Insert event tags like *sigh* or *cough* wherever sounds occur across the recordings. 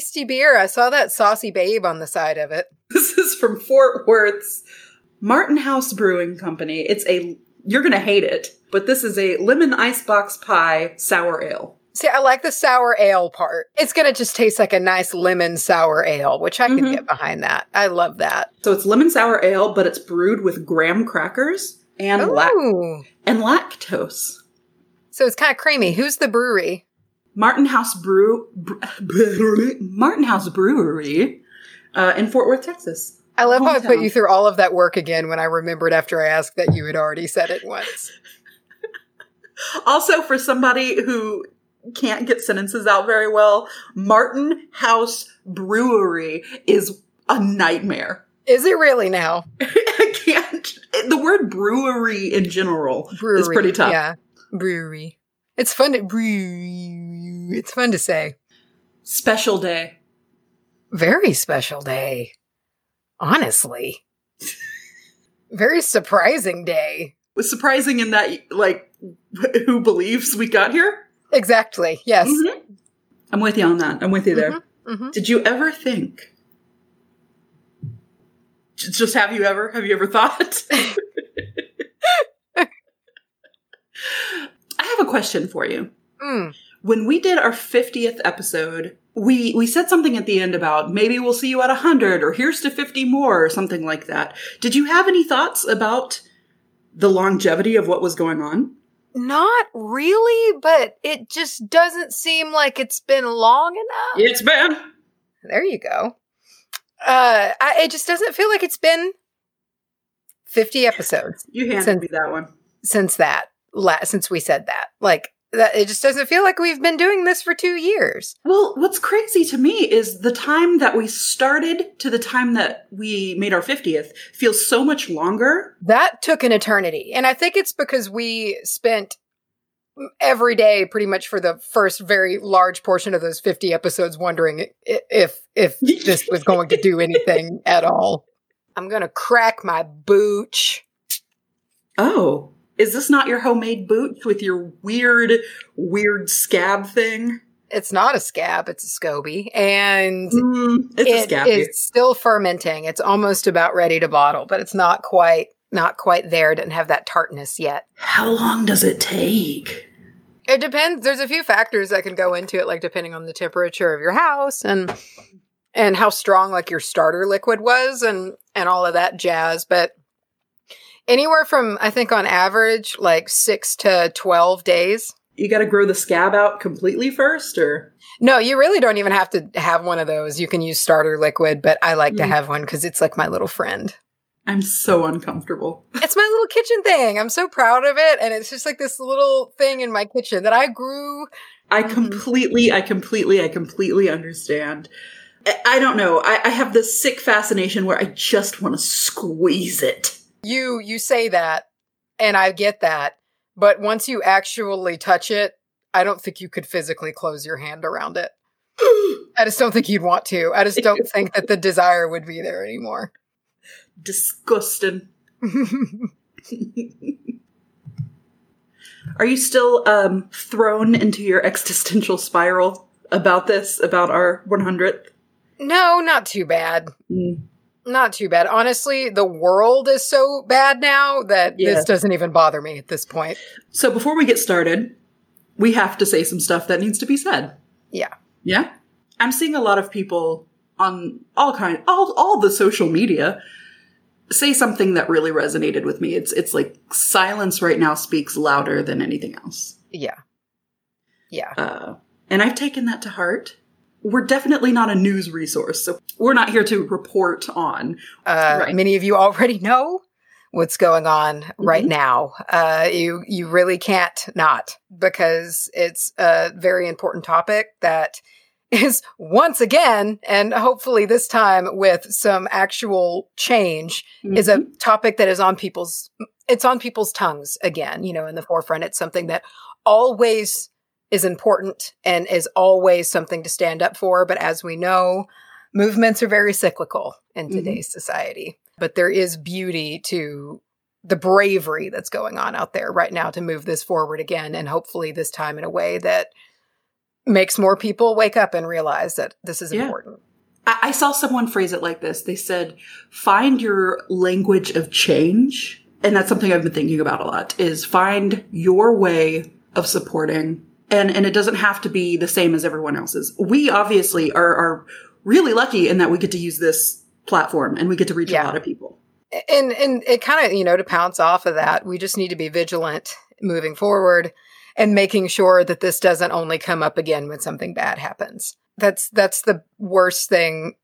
looks like a tasty beer. I saw that saucy babe on the side of it. This is from Fort Worth's Martin House Brewing Company. It's a, you're going to hate it, but this is a lemon icebox pie sour ale. See, I like the sour ale part. It's going to just taste like a nice lemon sour ale, which I can Mhm. get behind that. I love that. So it's lemon sour ale, but it's brewed with graham crackers and, lac- and lactose. So it's kind of creamy. Who's the brewery? Martin House Brew, Bre- Martin House Brewery uh, in Fort Worth, Texas. I love how I put you through all of that work again when I remembered after I asked that you had already said it once. *laughs* Also, for somebody who can't get sentences out very well, Martin House Brewery is a nightmare. Is it really now? *laughs* I can't. The word brewery in general Brewery. is pretty tough. Yeah. Brewery. It's fun to. It's fun to say. Special day. Very special day. Honestly. Very surprising day. was surprising in that, like, who believes we got here? Exactly. Yes. Mhm. I'm with you on that. I'm with you there. Mhm. Did you ever think? Just have you ever? Have you ever thought? *laughs* *laughs* Have a question for you. Mm. When we did our 50th episode, we we said something at the end about maybe we'll see you at 100 or here's to 50 more or something like that. Did you have any thoughts about the longevity of what was going on? Not really, but it just doesn't seem like it's been long enough. It's been There you go. Uh, I, it just doesn't feel like it's been 50 episodes you handed Since- me that one. since that, la- since we said that. Like, that, it just doesn't feel like we've been doing this for two years. Well, what's crazy to me is the time that we started to the time that we made our 50th feels so much longer. That took an eternity. And I think it's because we spent every day pretty much for the first very large portion of those 50 episodes wondering if if this was going to do anything *laughs* at all. I'm going to crack my booch. Oh, is this not your homemade booch with your weird, weird scab thing? It's not a scab, it's a SCOBY. And Mm, it's it scab. is still fermenting. It's almost about ready to bottle, but it's not quite not quite there. It Didn't have that tartness yet. How long does it take? It depends. There's a few factors that can go into it, like depending on the temperature of your house and and how strong like your starter liquid was and and all of that jazz. But anywhere from I think on average like six to twelve days. You got to grow the scab out completely first, or No, you really don't even have to have one of those. You can use starter liquid, but I like to Mm. have one because it's like my little friend. I'm so uncomfortable. *laughs* It's my little kitchen thing. I'm so proud of it. And it's just like this little thing in my kitchen that I grew. I Mhm. completely, I completely, I completely understand. I, I don't know. I, I have this sick fascination where I just want to squeeze it. You you say that, and I get that. But once you actually touch it, I don't think you could physically close your hand around it. *gasps* I just don't think you'd want to. I just don't *laughs* think that the desire would be there anymore. Disgusting. *laughs* Are you still um, thrown into your existential spiral about this, about our 100th? no, not too bad. Mm. Not too bad. Honestly, the world is so bad now that Yeah. this doesn't even bother me at this point. So before we get started, we have to say some stuff that needs to be said. Yeah. Yeah? I'm seeing a lot of people on all kind all all the social media say something that really resonated with me. It's it's like silence right now speaks louder than anything else. Yeah. Yeah. Uh, and I've taken that to heart. We're definitely not a news resource, so we're not here to report on. Uh, Right. Many of you already know what's going on right Mhm. now. Uh, you you really can't not because it's a very important topic that *laughs* is once again, and hopefully this time with some actual change, is a topic that is on people's it's on people's tongues again. You know, in the forefront. It's something that always is important and is always something to stand up for. But as we know, movements are very cyclical in Mhm. today's society. But there is beauty to the bravery that's going on out there right now to move this forward again. And hopefully this time in a way that makes more people wake up and realize that this is Yeah. important. I, I saw someone phrase it like this. They said, find your language of change. And that's something I've been thinking about a lot is find your way of supporting. And, and it doesn't have to be the same as everyone else's. We obviously are, are really lucky in that we get to use this platform and we get to reach Yeah. a lot of people. And and it kind of, you know, to pounce off of that, we just need to be vigilant moving forward and making sure that this doesn't only come up again when something bad happens. That's that's the worst thing,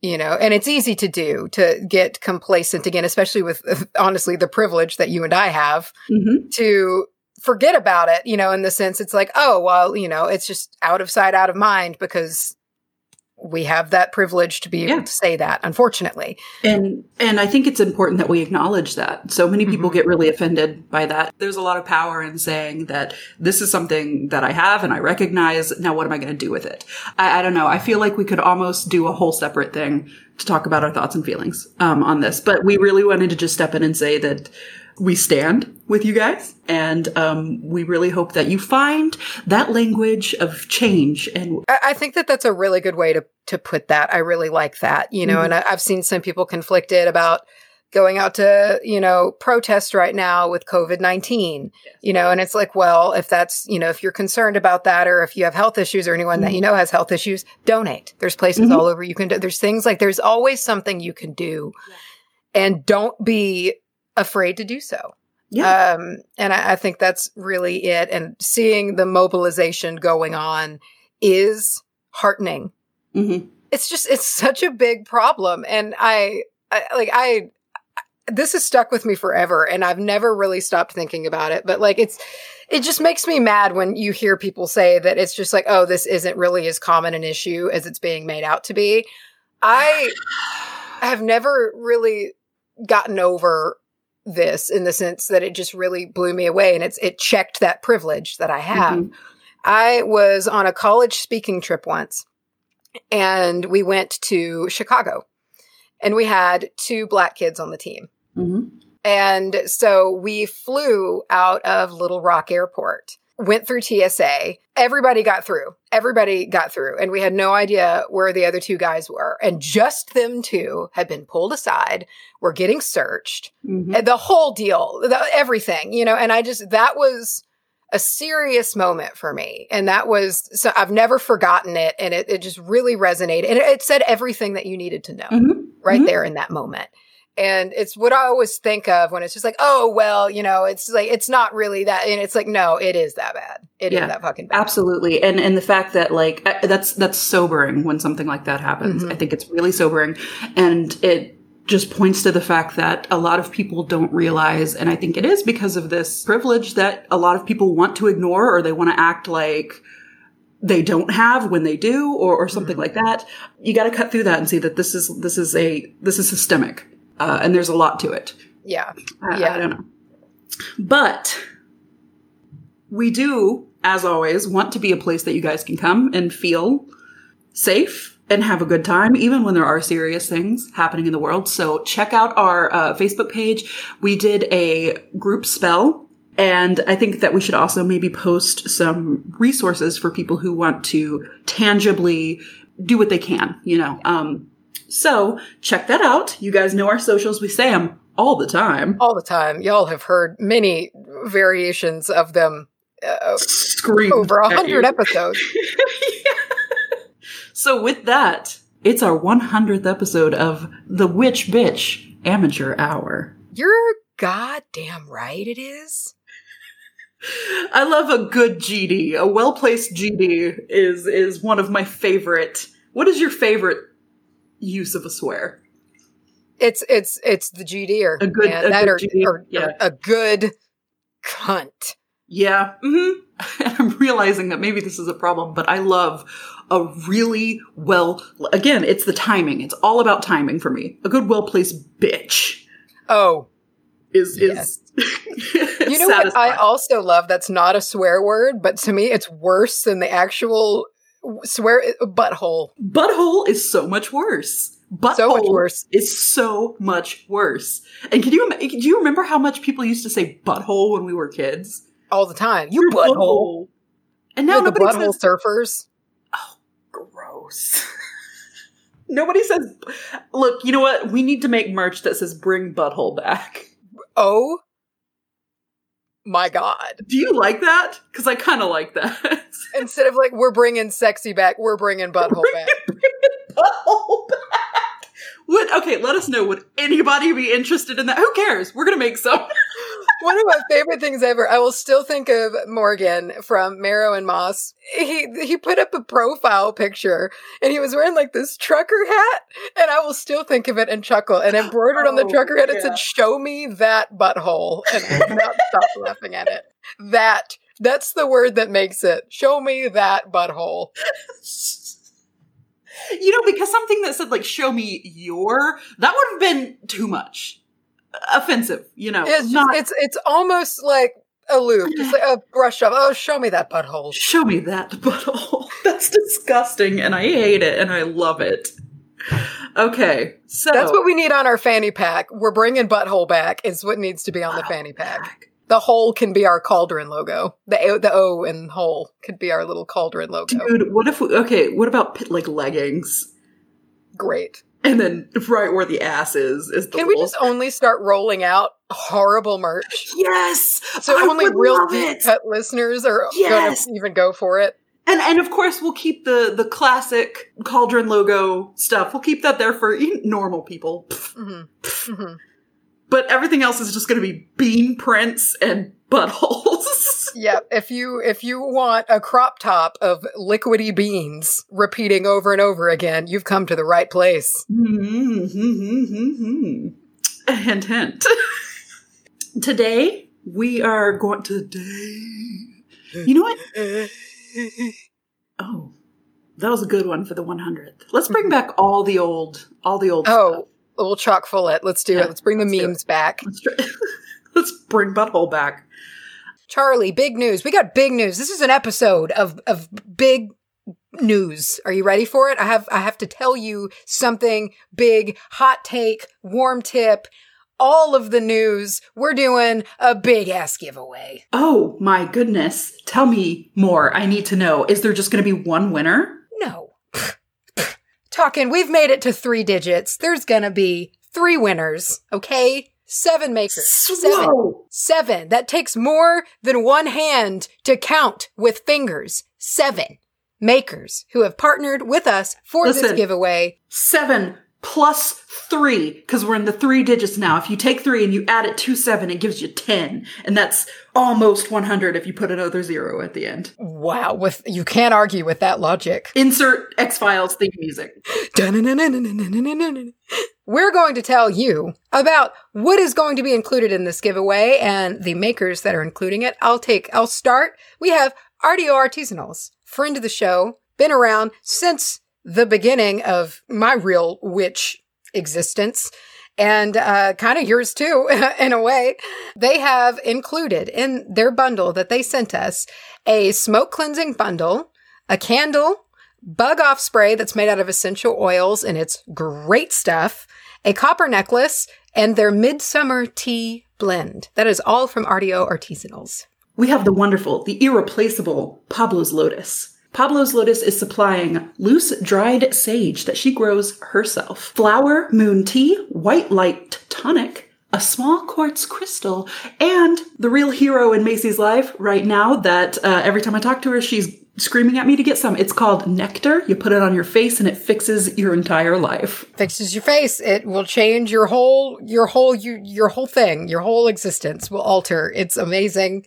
you know, and it's easy to do to get complacent again, especially with *laughs* honestly the privilege that you and I have Mm-hmm. to forget about it, you know, in the sense it's like, oh, well, you know, it's just out of sight, out of mind because we have that privilege to be able Yeah. to say that, unfortunately. And and I think it's important that we acknowledge that. So many people Mhm. get really offended by that. There's a lot of power in saying that this is something that I have and I recognize. Now what am I going to do with it? I, I don't know. I feel like we could almost do a whole separate thing to talk about our thoughts and feelings um, on this. But we really wanted to just step in and say that we stand with you guys and um, we really hope that you find that language of change and I, think that that's a really good way to to put that. I really like that, you know. Mhm. And I, I've seen some people conflicted about going out to you know protest right now with COVID nineteen, you know. And it's like, well, if that's you know if you're concerned about that, or if you have health issues, or anyone that you know has health issues, donate. There's places Mhm. all over you can. do There's things like there's always something you can do, and don't be afraid to do so. yeah. Um, and I, I think that's really it. And seeing the mobilization going on is heartening. Mhm. It's just, it's such a big problem. And I, I like, I, this has stuck with me forever and I've never really stopped thinking about it. But like, it's, it just makes me mad when you hear people say that it's just like, oh, this isn't really as common an issue as it's being made out to be. I have never really gotten over this in the sense that it just really blew me away and it's it checked that privilege that I have. Mhm. I was on a college speaking trip once and we went to Chicago and we had two black kids on the team. Mhm. And so we flew out of Little Rock Airport, went through TSA. Everybody got through. Everybody got through. And we had no idea where the other two guys were. And just them two had been pulled aside, were getting searched. Mhm. And the whole deal, the, everything, you know, and I just, that was a serious moment for me. And that was, so I've never forgotten it. And it, it just really resonated. And it, it said everything that you needed to know Mhm. right Mhm. there in that moment. And it's what I always think of when it's just like, oh, well, you know, it's like, it's not really that. And it's like, no, it is that bad. It is Yeah, that fucking bad. Absolutely. And and the fact that like that's that's sobering when something like that happens. Mhm. I think it's really sobering and it just points to the fact that a lot of people don't realize and I think it is because of this privilege that a lot of people want to ignore or they want to act like they don't have when they do or, or something Mhm. like that. You got to cut through that and see that this is this is a this is systemic. Uh, and there's a lot to it. Yeah. I, Yeah. I don't know. But we do, as always, want to be a place that you guys can come and feel safe and have a good time, even when there are serious things happening in the world. So check out our uh, Facebook page. We did a group spell. And I think that we should also maybe post some resources for people who want to tangibly do what they can, you know. Um, so check that out. You guys know our socials. We say them all the time. All the time. Y'all have heard many variations of them uh, Scream over a hundred episodes. *laughs* So with that, it's our 100th episode of the Witch Bitch Amateur Hour. You're goddamn right it is. I love a good GD. A well-placed GD is is one of my favorite. What is your favorite use of a swear? It's it's it's the GD or A good- man, a that good or, or- or a good cunt. Yeah. hmm *laughs* I'm realizing that maybe this is a problem, but I love a really well, again, it's the timing. It's all about timing for me. A good, well-placed bitch Oh, is, Yes. is, *laughs* you know what I also love? That's not a swear word, but to me, it's worse than the actual swear butthole. Butthole is so much worse. Butthole So much worse. is so much worse. And can you, do you remember how much people used to say butthole when we were kids? all the time. You butthole. And now the nobody butthole says surfers. Oh, gross. *laughs* nobody says look, you know what? We need to make merch that says bring butthole back. Oh my god! Do you like that? Because I kind of like that. *laughs* Instead of like we're bringing sexy back, we're bringing *laughs* butthole back. butthole back. Would okay? Let us know. Would anybody be interested in that? Who cares? We're gonna make some. *laughs* One of my favorite things ever. I will still think of Morgan from Marrow and Moss. He he put up a profile picture and he was wearing like this trucker hat, and I will still think of it and chuckle. And embroidered on the Oh, trucker hat, it said "Show me that butthole," and I cannot stop *laughs* laughing at it. That that's the word that makes it. Show me that butthole. you know, because something that said like "show me your" that would have been too much, offensive. You know, It's just, not it's it's almost like aloof, just like a brush off. Oh, show me that butthole. show me that butthole. *laughs* That's disgusting, and I hate it, and I love it. Okay, so That's what we need on our fanny pack. We're bringing butthole back. Is what needs to be on the fanny pack. The hole can be our cauldron logo. The o, the O in hole could be our little cauldron logo. Dude, what if we, okay? What about pit like leggings? Great. And then right where the ass is is the Can we just only start rolling out horrible merch? yes? So I only real deep it. cut listeners are Yes. going to even go for it. And and of course we'll keep the the classic cauldron logo stuff. We'll keep that there for normal people. Pfft. hmm hmm But everything else is just going to be bean prints and buttholes. *laughs* Yeah, if you if you want a crop top of liquidy beans repeating over and over again, you've come to the right place. Mm-hmm. *laughs* hint, hint. *laughs* Today we are going to. Today, you know what? Oh, that was a good one for the 100th. Let's bring back all the old, all the old. stuff. Oh, we'll chock full it. Let's do Yeah, it. Let's bring the let's memes back. *laughs* let's bring butthole back. Charlie, big news. We got big news. This is an episode of of big news. Are you ready for it? I have I have to tell you something big, hot take, warm tip, all of the news. We're doing a big ass giveaway. Oh my goodness! Tell me more. I need to know. Is there just going to be one winner? No. *laughs* Talking, we've made it to 3 digits. There's going to be 3 winners, okay? 7 makers. 7. Whoa! Seven. That takes more than one hand to count with fingers. Seven makers who have partnered with us for this giveaway. Seven plus three, because we're in the three digits now. If you take three and you add it to seven, it gives you 10. And that's almost 100 if you put another zero at the end. Wow, with you can't argue with that logic. Insert X Files theme music. *laughs* We're going to tell you about what is going to be included in this giveaway and the makers that are including it. I'll take, I'll start. We have Artio Artisanals, friend of the show, been around since the beginning of my real witch existence. And uh, kind of yours too, *laughs* in a way. They have included in their bundle that they sent us a smoke cleansing bundle, a candle, bug off spray that's made out of essential oils and it's great stuff, a copper necklace, and their midsummer tea blend. That is all from Artio Artisanals. We have the wonderful, the irreplaceable Pablo's Lotus. Pablo's Lotus is supplying loose dried sage that she grows herself, flower moon tea, white light tonic, a small quartz crystal, and the real hero in Macy's life right now that uh, every time I talk to her, she's screaming at me to get some. It's called Nectar. You put it on your face and it fixes your entire life. Fixes your face. It will change your whole, your whole, your, your whole thing, your whole existence will alter. It's amazing.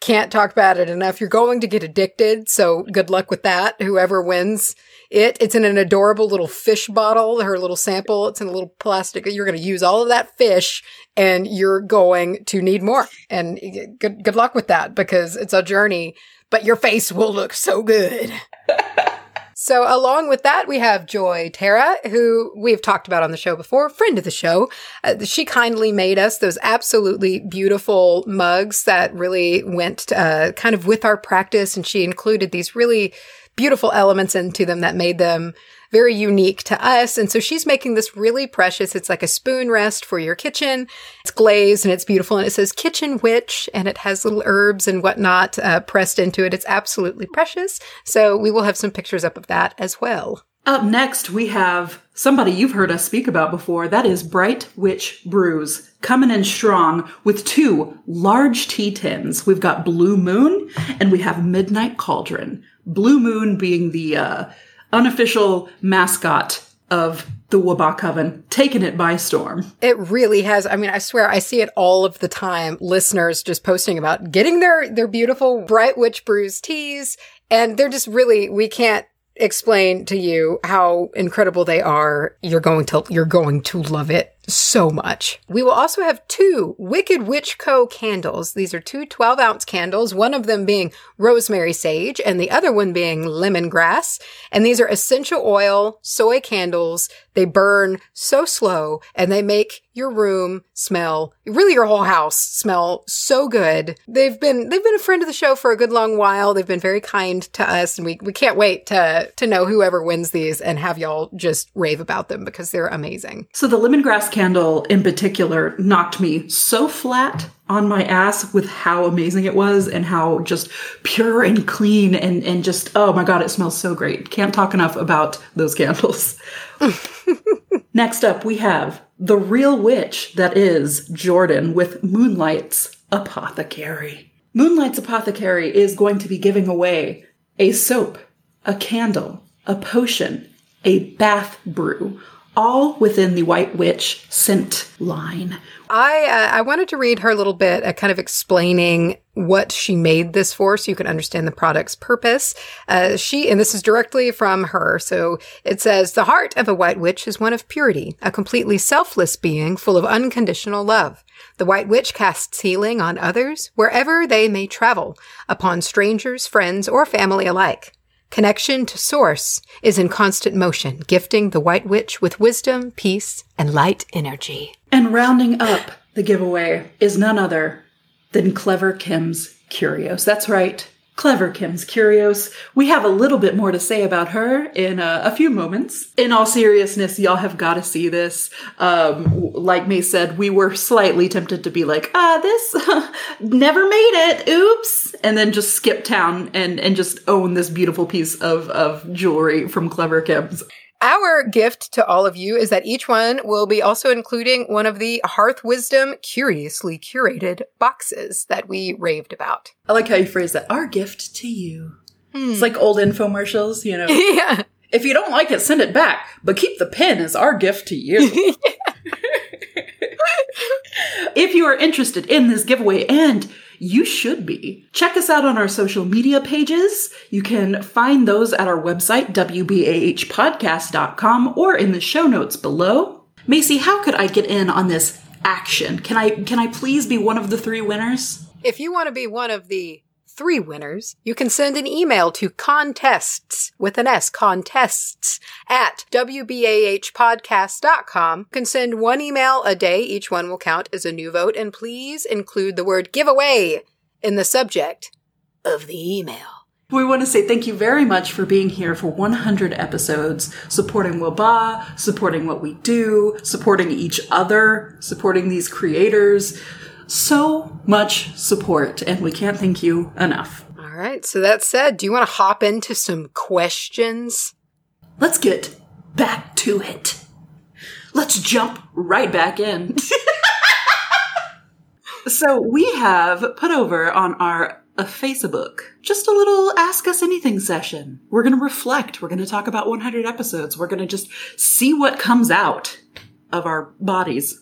Can't talk about it enough. You're going to get addicted. So good luck with that. Whoever wins it, it's in an adorable little fish bottle. Her little sample. It's in a little plastic. You're going to use all of that fish and you're going to need more. And good, good luck with that because it's a journey, but your face will look so good. *laughs* So, along with that, we have Joyterra, who we've talked about on the show before, friend of the show. Uh, she kindly made us those absolutely beautiful mugs that really went uh, kind of with our practice, and she included these really beautiful elements into them that made them very unique to us. And so she's making this really precious. It's like a spoon rest for your kitchen. It's glazed and it's beautiful. And it says kitchen witch and it has little herbs and whatnot uh, pressed into it. It's absolutely precious. So we will have some pictures up of that as well. Up next, we have somebody you've heard us speak about before. That is Bright Witch Brews, coming in strong with two large tea tins. We've got Blue Moon and we have Midnight Cauldron. Blue Moon being the uh, unofficial mascot of the Waba Coven, taking it by storm. It really has. I mean, I swear I see it all of the time. Listeners just posting about getting their, their beautiful Bright Witch Brews teas. And they're just really, we can't explain to you how incredible they are, you're going to you're going to love it so much. We will also have two Wicked Witch Co. candles. These are two 12 ounce candles, one of them being rosemary sage and the other one being lemongrass. And these are essential oil soy candles. They burn so slow and they make your room smell, really your whole house smell so good. They've been, they've been a friend of the show for a good long while. They've been very kind to us and we, we can't wait to, to know whoever wins these and have y'all just rave about them because they're amazing. So the lemongrass candle in particular knocked me so flat on my ass with how amazing it was and how just pure and clean and, and just, oh my God, it smells so great. Can't talk enough about those candles. *laughs* Next up, we have the real witch that is Jordan with Moonlight's Apothecary. Moonlight's Apothecary is going to be giving away a soap, a candle, a potion, a bath brew, all within the White Witch scent line. I uh, I wanted to read her a little bit, uh, kind of explaining what she made this for, so you can understand the product's purpose. Uh, she and this is directly from her. So it says the heart of a white witch is one of purity, a completely selfless being full of unconditional love. The white witch casts healing on others wherever they may travel, upon strangers, friends, or family alike. Connection to Source is in constant motion, gifting the White Witch with wisdom, peace, and light energy. And rounding up the giveaway is none other than Clever Kim's Curios. That's right. Clever Kim's Curios. We have a little bit more to say about her in a, a few moments. In all seriousness, y'all have got to see this. Um, like May said, we were slightly tempted to be like, ah, this *laughs* never made it. Oops. And then just skip town and, and just own this beautiful piece of, of jewelry from Clever Kim's. Our gift to all of you is that each one will be also including one of the Hearth Wisdom curiously curated boxes that we raved about. I like how you phrase that. Our gift to you. Hmm. It's like old infomercials, you know. *laughs* yeah. If you don't like it, send it back, but keep the pin as our gift to you. *laughs* *laughs* if you are interested in this giveaway and you should be. Check us out on our social media pages. You can find those at our website, wbahpodcast.com, or in the show notes below. Macy, how could I get in on this action? Can I can I please be one of the three winners? If you want to be one of the three winners, you can send an email to contests with an S, contests at WBAHpodcast.com. You can send one email a day. Each one will count as a new vote. And please include the word giveaway in the subject of the email. We want to say thank you very much for being here for 100 episodes, supporting Waba, supporting what we do, supporting each other, supporting these creators so much support, and we can't thank you enough. All right. So that said, do you want to hop into some questions? Let's get back to it. Let's jump right back in. *laughs* so we have put over on our a Facebook, just a little ask us anything session. We're going to reflect. We're going to talk about 100 episodes. We're going to just see what comes out of our bodies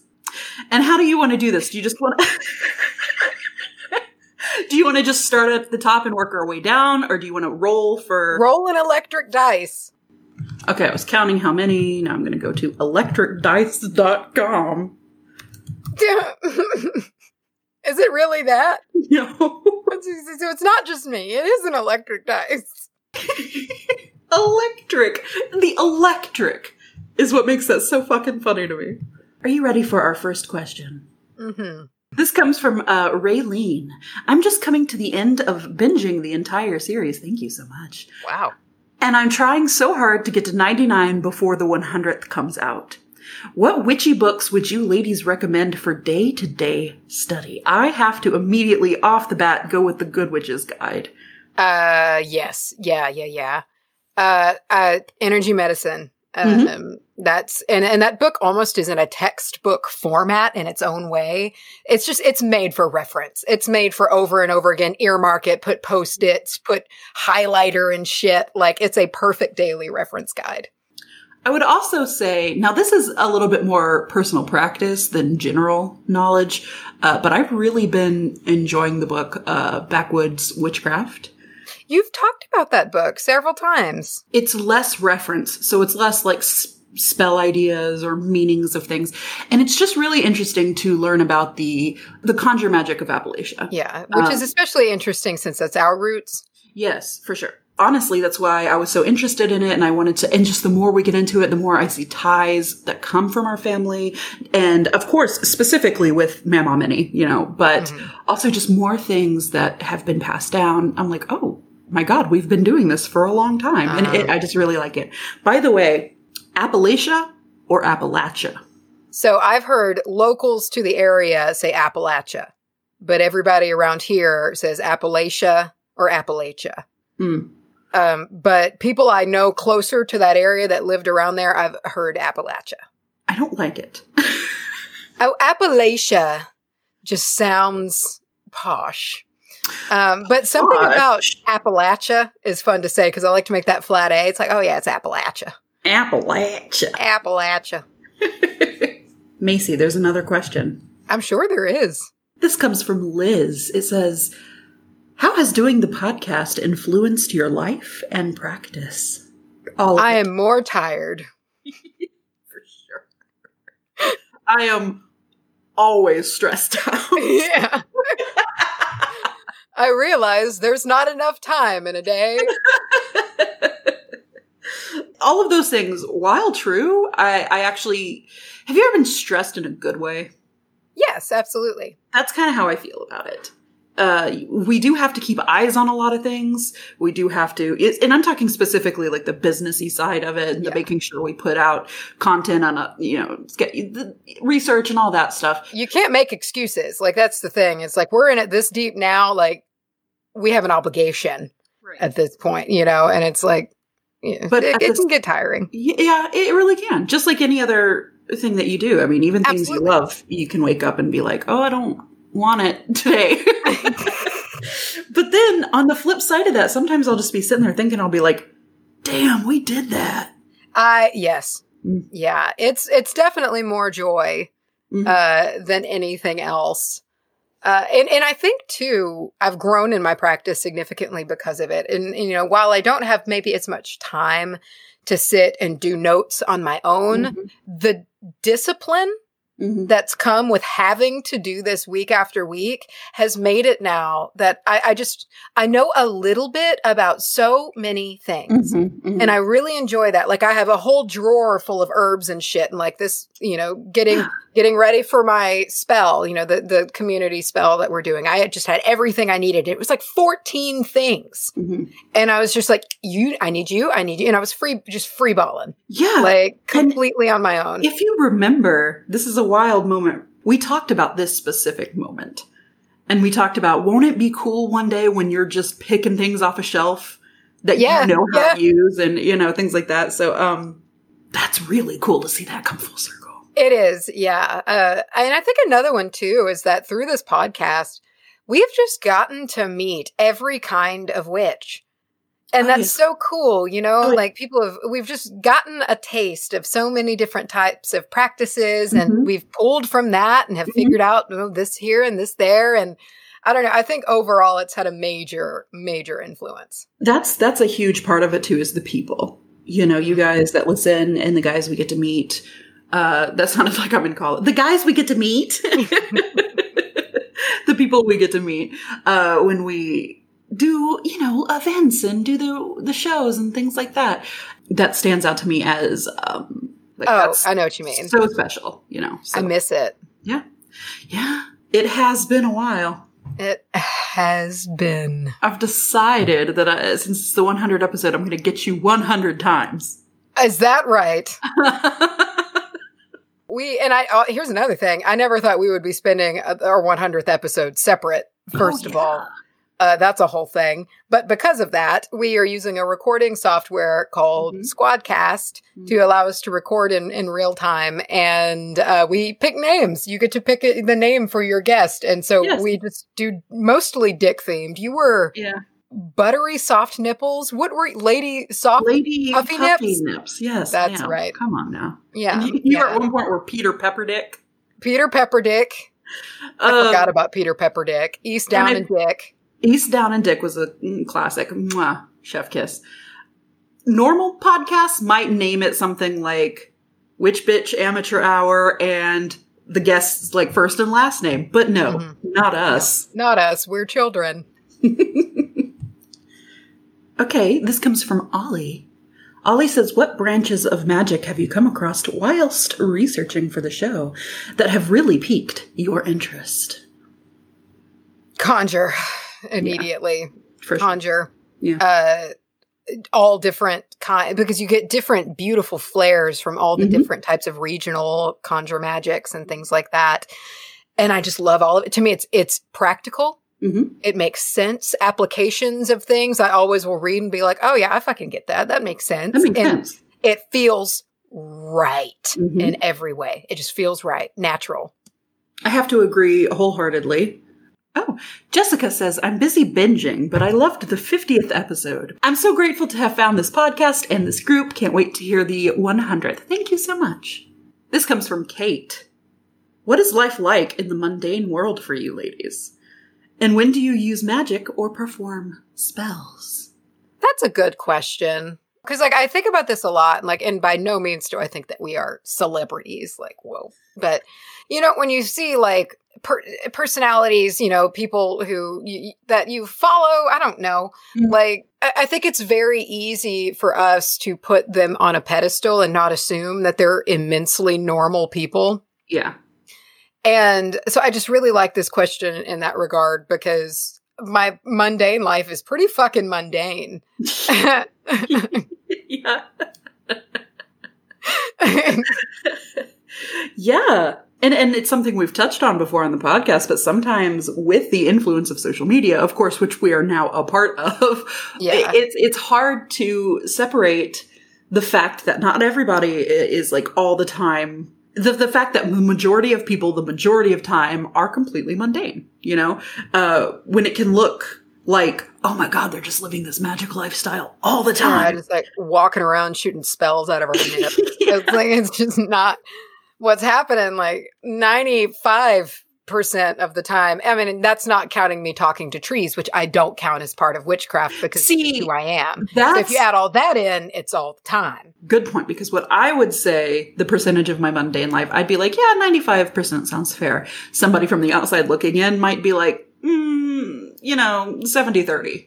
and how do you want to do this? Do you just want to *laughs* Do you want to just start at the top and work our way down or do you want to roll for Roll an electric dice. Okay, I was counting how many. Now I'm going to go to electricdice.com. *laughs* is it really that? *laughs* No. so it's not just me. It is an electric dice. electric. The electric is what makes that so fucking funny to me. Are you ready for our first question? Mm-hmm. This comes from uh, Raylene. I'm just coming to the end of binging the entire series. Thank you so much. Wow. and I'm trying so hard to get to 99 before the 100th comes out. What witchy books would you ladies recommend for day to day study? I have to immediately off the bat go with the Good Witch's Guide. Uh, yes. Yeah, yeah, yeah. Uh, uh, energy medicine. Um, Mhm. that's, and, and that book almost is in a textbook format in its own way. It's just, it's made for reference. It's made for over and over again, earmark it, put post-its, put highlighter and shit. Like it's a perfect daily reference guide. I would also say, now this is a little bit more personal practice than general knowledge, uh, but I've really been enjoying the book, uh, Backwoods Witchcraft. You've talked about that book several times. It's less reference, so it's less like spell ideas or meanings of things. And it's just really interesting to learn about the, the conjure magic of Appalachia. Yeah, which Um, is especially interesting since that's our roots. Yes, for sure. Honestly, that's why I was so interested in it and I wanted to, and just the more we get into it, the more I see ties that come from our family. And of course, specifically with Mama Minnie, you know, but Mm-hmm. also just more things that have been passed down. I'm like, oh my God, we've been doing this for a long time. And it, I just really like it. By the way, Appalachia or Appalachia? So I've heard locals to the area say Appalachia, but everybody around here says Appalachia or Appalachia. Hmm. Um, but people I know closer to that area that lived around there, I've heard Appalachia. I don't like it. *laughs* Oh, Appalachia just sounds posh. Um, but something about Appalachia is fun to say because I like to make that flat A. It's like, oh yeah, it's Appalachia. Appalachia. Appalachia. *laughs* Macy, there's another question. I'm sure there is. This comes from Liz. It says, How has doing the podcast influenced your life and practice? All of I it, am more tired. *laughs* for sure. I am always stressed out. *laughs* yeah. I realize there's not enough time in a day. *laughs* All of those things, while true, I, I actually have you ever been stressed in a good way? Yes, absolutely. That's kind of how I feel about it. Uh, we do have to keep eyes on a lot of things. We do have to, and I'm talking specifically like the businessy side of it, and the Yeah. making sure we put out content on a, you know, get the research and all that stuff. You can't make excuses. Like that's the thing. It's like we're in it this deep now. Like we have an obligation at this point, you know. And it's like, yeah, But it, it this- can get tiring. Yeah, it really can. Just like any other thing that you do. I mean, even things Absolutely. you love, you can wake up and be like, oh, I don't want it *laughs* today. *laughs* but then on the flip side of that, sometimes I'll just be sitting there thinking, I'll be like, damn, we did that. I yes, Mm. yeah. It's it's definitely more joy Mhm. uh, than anything else. Uh, and and I think too, I've grown in my practice significantly because of it. And, and, you know, while I don't have maybe as much time to sit and do notes on my own, Mhm. the discipline Mhm. that's come with having to do this week after week has made it now that I, I just I know a little bit about so many things. Mhm. Mhm. And I really enjoy that. Like I have a whole drawer full of herbs and shit and like this, you know, getting *gasps* *laughs* getting ready for my spell, you know, the the community spell that we're doing. I had just had everything I needed. It was like 14 things. Mhm. And I was just like, you I need you, I need you. And I was free just free balling. Yeah. Like And- completely on my own. if you remember, this is a wild moment. We talked about this specific moment. And we talked about, won't it be cool one day when you're just picking things off a shelf that Yeah, you know how yeah. to use and, you know, things like that. So, um, that's really cool to see that come full circle. It is, yeah. Uh, and I think another one too is that through this podcast, we've just gotten to meet every kind of witch. And Oh, that's so cool, you know, Oh, like people have, we've just gotten a taste of so many different types of practices and Mhm. we've pulled from that and have Mhm. figured out oh, this here and this there. And I don't know. I think overall it's had a major, major influence. That's, that's a huge part of it too, is the people. You know, you guys that listen and the guys we get to meet. Uh, that sounded like I'm in college. The guys we get to meet. *laughs* the people we get to meet, uh, when we do, you know, events and do the, the shows and things like that. That stands out to me as, um, like Oh, I know what you mean. so special, you know. So, I miss it. yeah. Yeah. It has been a while. It has been. I've decided that I, since it's the 100 episode, I'm going to get you 100 times. Is that right? *laughs* we and I. Uh, here's another thing. I never thought we would be spending uh, our 100th episode separate. First Oh, of all, uh, that's a whole thing. But because of that, we are using a recording software called Mhm. Squadcast to allow us to record in, in real time. And uh, we pick names. You get to pick it, the name for your guest. And so Yes. we just do mostly dick themed. You were Yeah. Buttery soft nipples. What were lady soft? Lady Puffy Puffy, nips? nips? Yes. That's right. Come on now. yeah. And you, you yeah. at one point were Peter Pepperdick. Peter Pepperdick. I Um, forgot about Peter Pepperdick. East and Down I- and Dick. East Down and Dick was a mm, classic. Mwah, chef kiss. Normal podcasts might name it something like Witch Bitch Amateur Hour and the guest's like first and last name, but no, Mhm. not us. Not us. We're children. *laughs* Okay, this comes from Ollie. Ollie says, What branches of magic have you come across whilst researching for the show that have really piqued your interest? Conjure immediately. For sure. Conjure. Yeah. Uh, all different kind because you get different beautiful flares from all the Mhm. different types of regional conjure magics and things like that. And I just love all of it. To me, it's it's practical. Mhm. It makes sense. Applications of things I always will read and be like, oh yeah, I fucking get that. That makes sense. That makes and sense. it feels right Mhm. in every way. It just feels right, natural. I have to agree wholeheartedly. Oh, Jessica says, I'm busy binging, but I loved the 50th episode. I'm so grateful to have found this podcast and this group. Can't wait to hear the 100th. Thank you so much. This comes from Kate. What is life like in the mundane world for you ladies? And when do you use magic or perform spells? That's a good question. Because, like, I think about this a lot, and like, and by no means do I think that we are celebrities. Like, whoa! But you know, when you see like per- personalities, you know, people who you, that you follow, I don't know, Mm. like, I, I think it's very easy for us to put them on a pedestal and not assume that they're immensely normal people. Yeah. And so I just really like this question in that regard because my mundane life is pretty fucking mundane. *laughs* *laughs* yeah. *laughs* yeah. And and it's something we've touched on before on the podcast, but sometimes with the influence of social media, of course, which we are now a part of, Yeah. it's it's hard to separate the fact that not everybody is like all the time the, the fact that the majority of people the majority of time are completely mundane you know uh when it can look like oh my god they're just living this magic lifestyle all the Yeah, time just like walking around shooting spells out of our *laughs* nip. It's like it's just not what's happening. Like ninety five percent of the time. I mean, that's not counting me talking to trees, which I don't count as part of witchcraft because See, who I am. So if you add all that in, it's all the time. good point because what I would say the percentage of my mundane life, I'd be like, yeah, 95% sounds fair. Somebody from the outside looking in might be like, mm, you know, 70 30.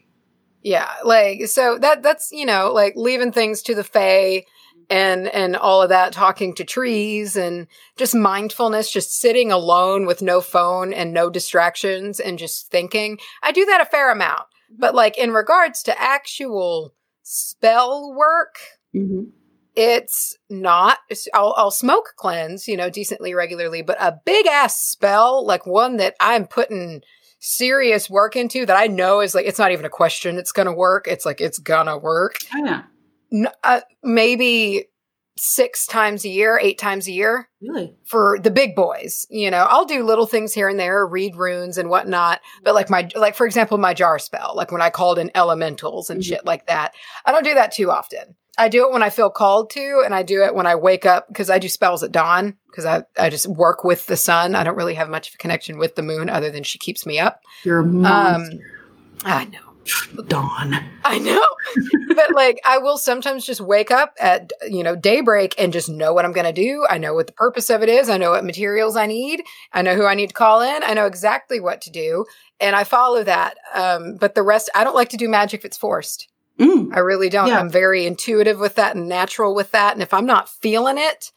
Yeah, like so that that's you know like leaving things to the fae and and all of that, talking to trees and just mindfulness, just sitting alone with no phone and no distractions and just thinking. I do that a fair amount, but like in regards to actual spell work, Mm-hmm. it's not. I'll, I'll smoke cleanse, you know, decently regularly, but a big ass spell, like one that I'm putting serious work into that I know is like, it's not even a question. It's to work. It's like, it's to work. Yeah. Uh, maybe six times a year, eight times a year Really? for the big boys. You know, I'll do little things here and there, read runes and whatnot. But like my, like for example, my jar spell, like when I called in elementals and Mhm. shit like that, I don't do that too often. I do it when I feel called to, and I do it when I wake up because I do spells at dawn because I, I just work with the sun. I don't really have much of a connection with the moon other than she keeps me up. You're a Um, monster. I know. Dawn. I know. but like I will sometimes just wake up at you know daybreak and just know what I'm going to do. I know what the purpose of it is. I know what materials I need. I know who I need to call in. I know exactly what to do and I follow that. Um but the rest I don't like to do magic if it's forced. Mm. I really don't. Yeah. I'm very intuitive with that and natural with that and if I'm not feeling it,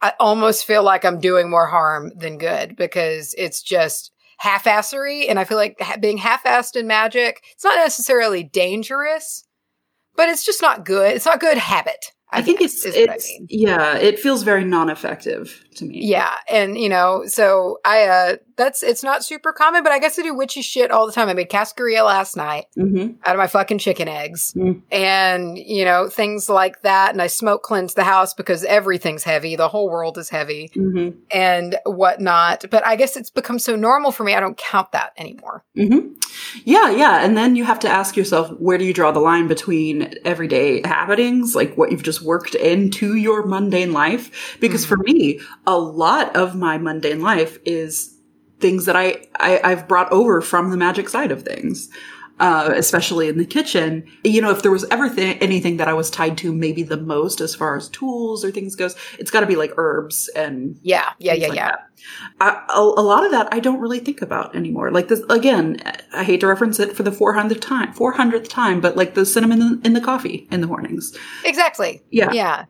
I almost feel like I'm doing more harm than good because it's just half-assery and I feel like being half-assed in magic, it's not necessarily dangerous, but it's just not good. It's not good habit. I, think guess, it's is I mean. yeah, it feels very non-effective to me. Yeah, and you know, so I uh that's it's not super common, but I guess I do witchy shit all the time. I made cascarilla last night hmm out of my fucking chicken eggs. Mm. And, you know, things like that. And I smoke cleanse the house because everything's heavy. The whole world is heavy hmm and whatnot. But I guess it's become so normal for me. I don't count that anymore. hmm Yeah, yeah. And then you have to ask yourself, where do you draw the line between everyday happenings, like what you've just worked into your mundane life? Because for me, a lot of my mundane life is things that I, I I've brought over from the magic side of things. Uh, especially in the kitchen, you know, if there was ever th- anything that I was tied to maybe the most as far as tools or things goes, it's got to be like herbs and Yeah. Yeah. Yeah. like yeah. I, a, a lot of that I don't really think about anymore. Like this again, I hate to reference it for the 400th time, 400th time, but like the cinnamon in, in the coffee in the mornings. Exactly. Yeah. Yeah.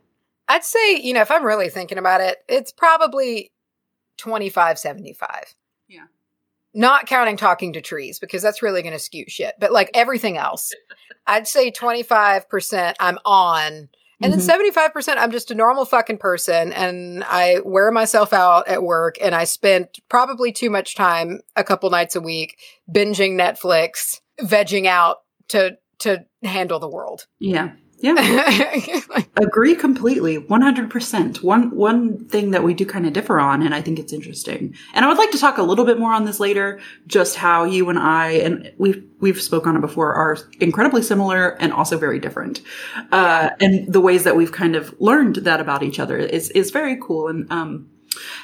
I'd say, you know, if I'm really thinking about it, it's probably 25, 75. Yeah. Not counting talking to trees because that's really going to skew shit. But like everything else, *laughs* I'd say 25% I'm on. And Mhm. then 75% I'm just a normal fucking person and I wear myself out at work and I spent probably too much time a couple nights a week binging Netflix, vegging out to to handle the world. Yeah. Yeah. *laughs* Agree completely. 100%. One one thing that we do kind of differ on and I think it's interesting. And I would like to talk a little bit more on this later, just how you and I and we've we've spoke on it before are incredibly similar and also very different. Uh and the ways that we've kind of learned that about each other is is very cool and um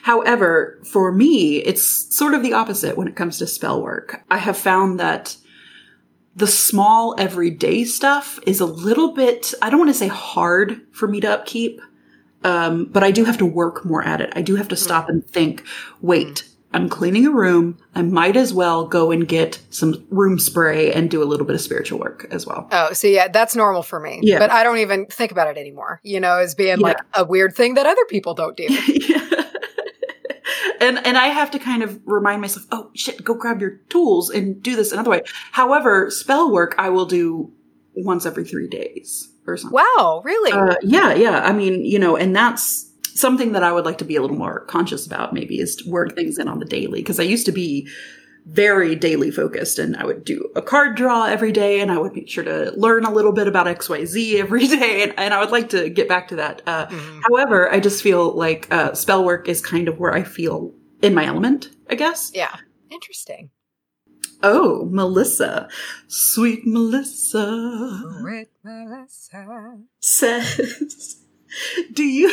However, for me, it's sort of the opposite when it comes to spell work. I have found that the small everyday stuff is a little bit, I don't want to say hard for me to upkeep, um, but I do have to work more at it. I do have to stop and think, wait, I'm cleaning a room. I might as well go and get some room spray and do a little bit of spiritual work as well. Oh, so yeah, that's normal for me. Yeah. But I don't even think about it anymore, you know, as being Yeah. like a weird thing that other people don't do. *laughs* and and I have to kind of remind myself, oh shit, go grab your tools and do this another way. However, spell work I will do once every three days or something. wow, really? Uh, yeah, yeah. I mean, you know, and that's something that I would like to be a little more conscious about. Maybe is to work things in on the daily because I used to be very daily focused and I would do a card draw every day and I would make sure to learn a little bit about XYZ every *laughs* day and, and I would like to get back to that. Uh, Mhm. However, I just feel like uh, spell work is kind of where I feel in my element, I guess. Yeah. Interesting. Oh, Melissa. Sweet Melissa *laughs* says, Do you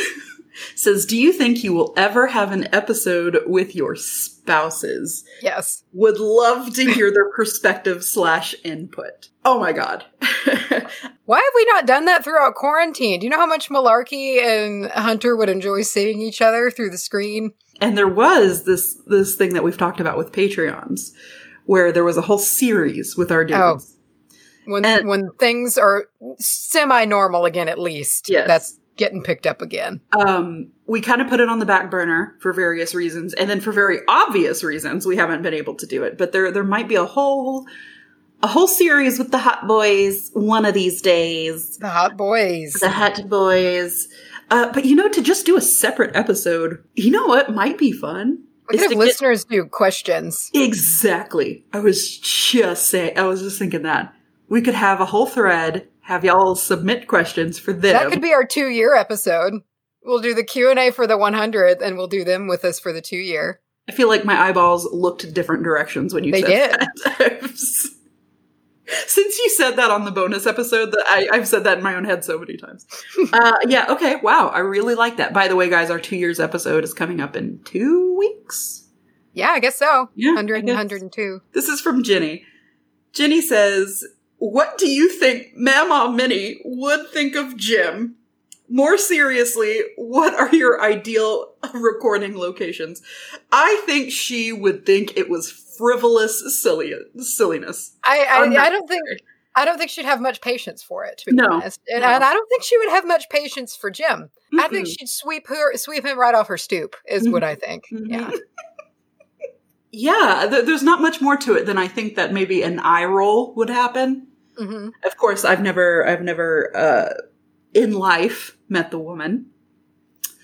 says, Do you think you will ever have an episode with your spouses? Yes. Would love to hear their perspective slash input. Oh my god. *laughs* Why have we not done that throughout quarantine? Do you know how much Malarkey and Hunter would enjoy seeing each other through the screen? and there was this this thing that we've talked about with Patreons, where there was a whole series with our oh. dudes. Oh. When And- when things are semi normal again, at least. Yes. That's getting picked up again. um, we kind of put it on the back burner for various reasons, and then for very obvious reasons, we haven't been able to do it. But there, there might be a whole, a whole series with the Hot Boys one of these days. The hot boys. The Hot Boys. Uh, but you know, to just do a separate episode, you know what might be fun? Could to have get- listeners do questions. Exactly. I was just saying. I was just thinking that we could have a whole thread, have y'all submit questions for them. That could be our two year episode. We'll do the Q and A for the 100th, and we'll do them with us for the two year. I feel like my eyeballs looked different directions when you They said did. that. *laughs* Since you said that on the bonus episode, that I, I've said that in my own head so many times. *laughs* uh, yeah, okay, wow, I really like that. By the way, guys, our two years episode is coming up in two weeks. Yeah, I guess so. Yeah, I 100 and guess. 102. This is from Ginny. Ginny says, What do you think Mama Minnie would think of Jim? More seriously, what are your ideal recording locations? I think she would think it was frivolous silly silliness. I I, I don't think I don't think she'd have much patience for it, to be No, honest. And, no. and I don't think she would have much patience for Jim. I think she'd sweep her sweep him right off her stoop, is what I think. Mhm. Yeah. *laughs* yeah, th- there's not much more to it than I think that maybe an eye roll would happen. Hmm Of course, I've never, I've never, uh, in life met the woman.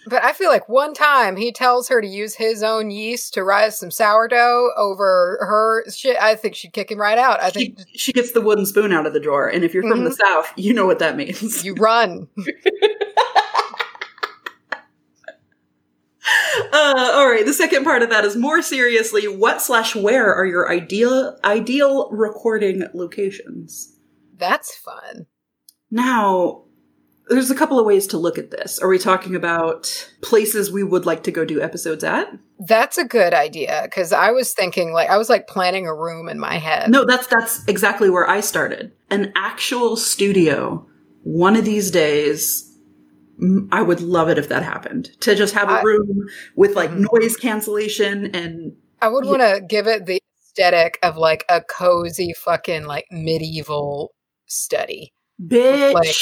But I feel like one time he tells her to use his own yeast to rise some sourdough over her shit. I think she'd kick him right out. I She, think she gets the wooden spoon out of the drawer, and if you're from the South, you know what that means. you run. *laughs* Uh, all right. The second part of that is more seriously, what slash where are your ideal ideal recording locations? That's fun. Now, there's a couple of ways to look at this. Are we talking about places we would like to go do episodes at? That's a good idea because I was thinking like I was like planning a room in my head. No, that's that's exactly where I started. An actual studio. One of these days, I would love it if that happened. To just have a I- room with like Mhm. noise cancellation and I would Yeah. want to give it the aesthetic of like a cozy fucking like medieval study. bitch. Like-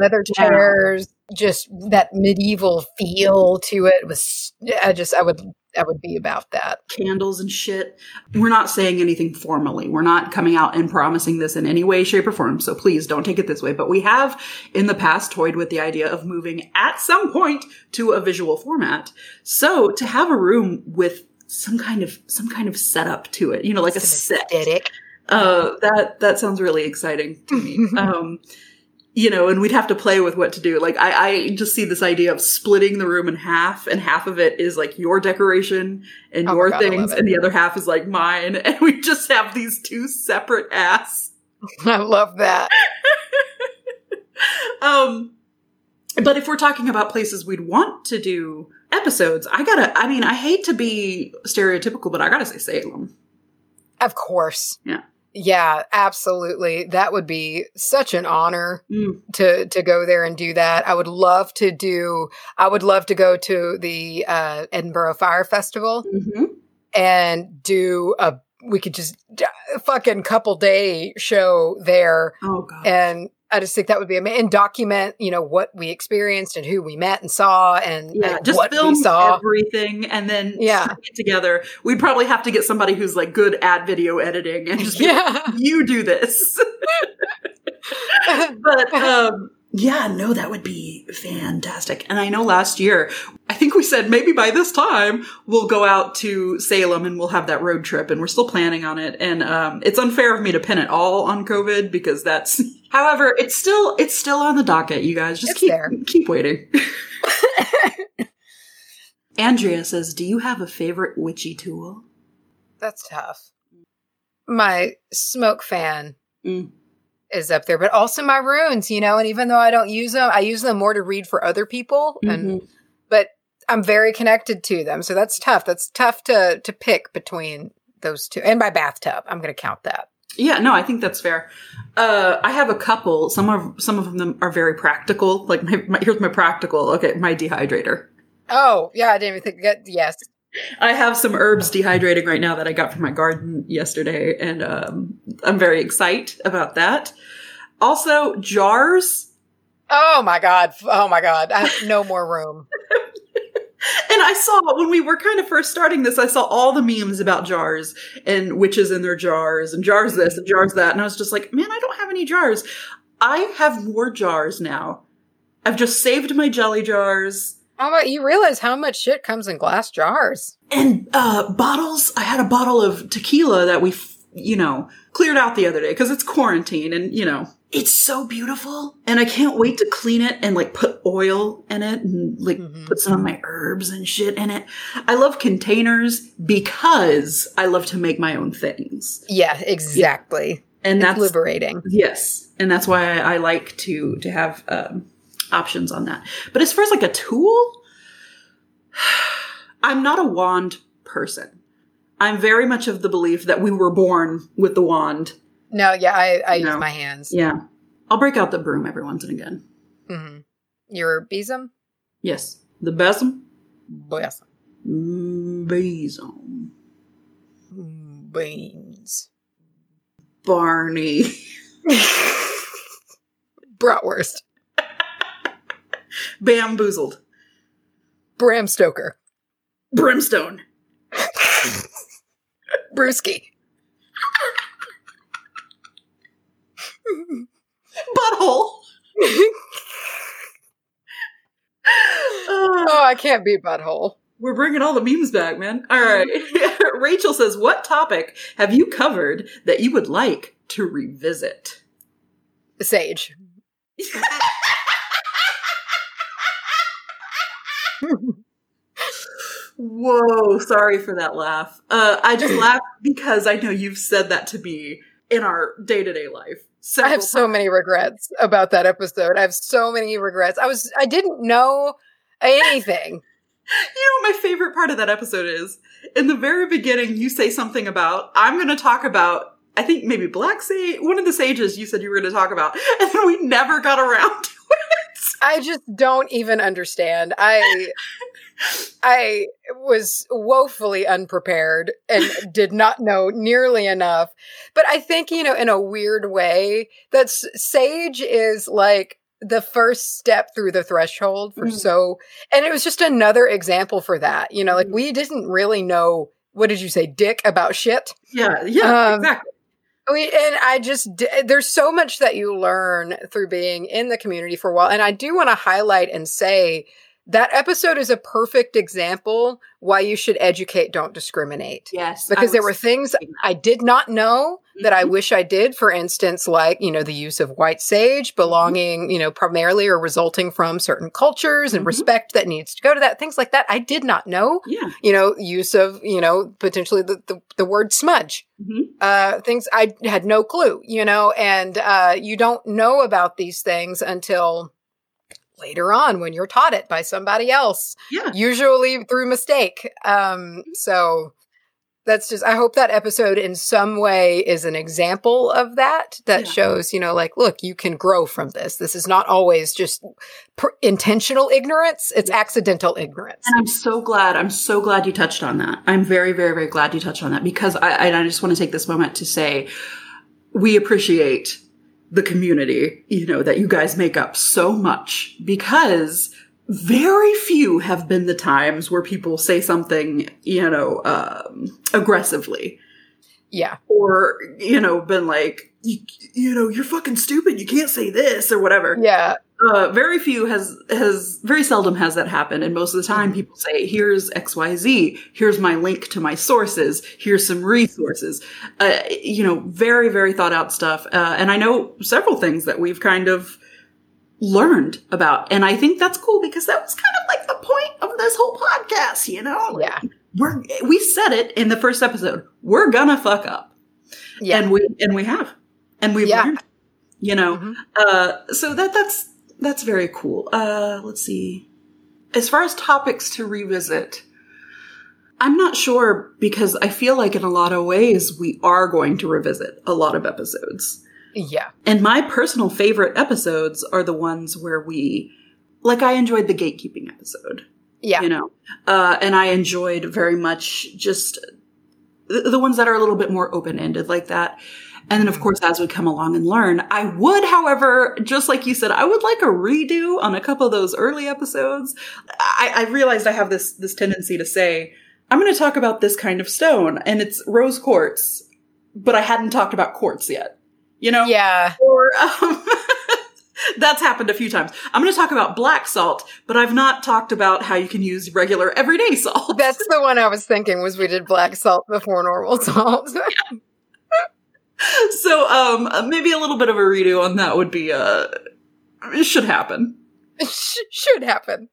Leather Yeah. chairs, just that medieval feel to it was I just I would I would be about that. candles and shit. We're not saying anything formally. We're not coming out and promising this in any way, shape, or form. So please don't take it this way. But we have in the past toyed with the idea of moving at some point to a visual format. So to have a room with some kind of some kind of setup to it, you know, like a set. aesthetic. Uh, that that sounds really exciting to me. *laughs* um, you know, and we'd have to play with what to do. Like I, I just see this idea of splitting the room in half, and half of it is like your decoration and Oh your God, things, and the other half is like mine, *laughs* and we just have these two separate ass. *laughs* I love that. Um, but if we're talking about places we'd want to do episodes, I gotta. I mean, I hate to be stereotypical, but I gotta say Salem. Of course. Yeah. Yeah, absolutely. That would be such an honor Mm. to to go there and do that. I would love to do I would love to go to the uh Edinburgh Fire Festival hmm and do a we could just d- a fucking couple day show there Oh god. and I just think that would be amazing and document, you know, what we experienced and who we met and saw and, Yeah, and just film everything and then Yeah. together. We'd probably have to get somebody who's like good at video editing and just be like, yeah. you do this. *laughs* *laughs* but um yeah, no, that would be fantastic. And I know last year, I think we said maybe by this time we'll go out to Salem and we'll have that road trip and we're still planning on it. And um it's unfair of me to pin it all on COVID because that's *laughs* however, it's still it's still on the docket, you guys. Just It's keep there. keep waiting. *laughs* *laughs* Andrea says, Do you have a favorite witchy tool? That's tough. My smoke fan Mm. Is up there, but also my runes, you know, and even though I don't use them, I use them more to read for other people and Mhm. but I'm very connected to them. So that's tough. That's tough to to pick between those two. And my bathtub. I'm going to count that. Yeah, no, I think that's fair. Uh, I have a couple. Some of some of them are very practical. Like my, my here's my practical. Okay, my dehydrator. Oh, yeah, I didn't even think that. Yes. I have some herbs dehydrating right now that I got from my garden yesterday, and um, I'm very excited about that. Also, jars. Oh my god. Oh my god. I have no more room. *laughs* *laughs* And I saw when we were kind of first starting this, I saw all the memes about jars and witches in their jars and jars this and jars that. And I was just like, man, I don't have any jars. I have more jars now. I've just saved my jelly jars How about you realize how much shit comes in glass jars? and uh, bottles. I had a bottle of tequila that we, f- you know, cleared out the other day because it's quarantine and, you know, it's so beautiful. And I can't wait to clean it and like put oil in it and like Mhm. put some of my herbs and shit in it. I love containers because I love to make my own things. Yeah, exactly. And It's that's liberating. Yes, and that's why I, I like to to have um, options on that. But as far as like a tool, *sighs* I'm not a wand person. I'm very much of the belief that we were born with the wand. No, yeah, I, I use my hands. Yeah, I'll break out the broom every once and again. hmm Your besom? Yes, the besom, Yes. Mm, besom, Beans. Barney, *laughs* Bratwurst. Bamboozled, Bram Stoker. brimstone. Brewski. Butthole. *laughs* Oh, I can't be butthole. we're bringing all the memes back, man. All right. *laughs* *laughs* Rachel says, What topic have you covered that you would like to revisit? Sage. Whoa, sorry for that laugh. Uh, I just *clears throat* laugh because I know you've said that to me in our day to day life. I have so many regrets about that episode. I have so many regrets. I was I didn't know anything. *laughs* You know what my favorite part of that episode is? In the very beginning, you say something about, I'm going to talk about, I think maybe Black Sage, one of the sages you said you were going to talk about, and then we never got around *laughs* to it. I just don't even understand. I *laughs* I was woefully unprepared and did not know nearly enough. But I think, you know, in a weird way, that Sage is like the first step through the threshold for Mhm. so and it was just another example for that. You know, like Mhm. we didn't really know what did you say, dick about shit? Yeah, yeah, Um, exactly. And I just, there's so much that you learn through being in the community for a while. And I do want to highlight and say that episode is a perfect example why you should educate, don't discriminate. Yes. Because there were things I did not know that I Mhm. wish I did. For instance, like, you know, the use of white sage belonging, you know, primarily or resulting from certain cultures and Mhm. respect that needs to go to that. Things like that. I did not know, Yeah. you know, use of, you know, potentially the, the, the word smudge Mhm. uh, things I had no clue, you know, and uh, you don't know about these things until later on when you're taught it by somebody else, Yeah. usually through mistake. Um, so that's just, I hope that episode in some way is an example of that, that Yeah. shows, you know, like, look, you can grow from this. This is not always just pr- intentional ignorance, it's Yeah. accidental ignorance. And I'm so glad. I'm so glad you touched on that. I'm very, very, very glad you touched on that because I, I just want to take this moment to say we appreciate the community, you know, that you guys make up so much because very few have been the times where people say something, you know, um, aggressively Yeah. or, you know, been like, you, you know, you're fucking stupid. You can't say this or whatever Yeah. Uh, very few has has very seldom has that happen and most of the time people say here's xyz here's my link to my sources. Here's some resources. Uh, you know very very thought out stuff. Uh, and i know several things that we've kind of learned about. And i think that's cool because that was kind of like the point of this whole podcast you know? Like, Yeah. we're we said it in the first episode. We're gonna fuck up. Yeah. and we and we have. And we've Yeah. learned you know? Mhm. uh so that that's that's very cool uh let's see as far as topics to revisit i'm not sure because i feel like in a lot of ways we are going to revisit a lot of episodes Yeah. and my personal favorite episodes are the ones where we like i enjoyed the gatekeeping episode Yeah. you know uh and i enjoyed very much just the, the ones that are a little bit more open-ended like that and then of course as we come along and learn i would however just like you said i would like a redo on a couple of those early episodes i, I realized i have this this tendency to say i'm going to talk about this kind of stone and it's rose quartz but i hadn't talked about quartz yet you know Yeah. or um, *laughs* that's happened a few times. I'm going to talk about black salt, but I've not talked about how you can use regular everyday *laughs* salt. That's the one I was thinking was we did black salt before normal salt. *laughs* *laughs* so um, maybe a little bit of a redo on that would be uh, it should happen. *laughs* Sh- Should happen.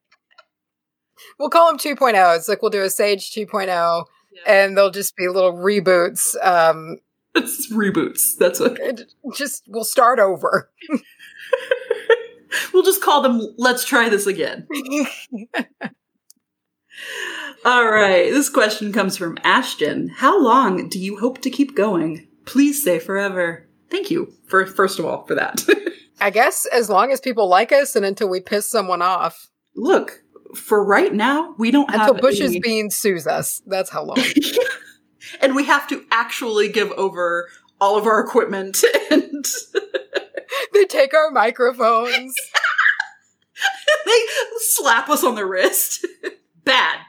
We'll call them 2.0. It's like we'll do a Sage 2.0 and they'll just be little reboots. Um, It's reboots. That's what it- just we'll start over. *laughs* we'll just call them. Let's try this again. All right. This question comes from Ashton. How long do you hope to keep going? Please say forever. Thank you for first of all for that. *laughs* I guess as long as people like us and until we piss someone off. Look, for right now, we don't Until have Bush's any- Beans sues us. That's how long. *laughs* and we have to actually give over all of our equipment *laughs* and they take our microphones. they slap us on the wrist. Bad.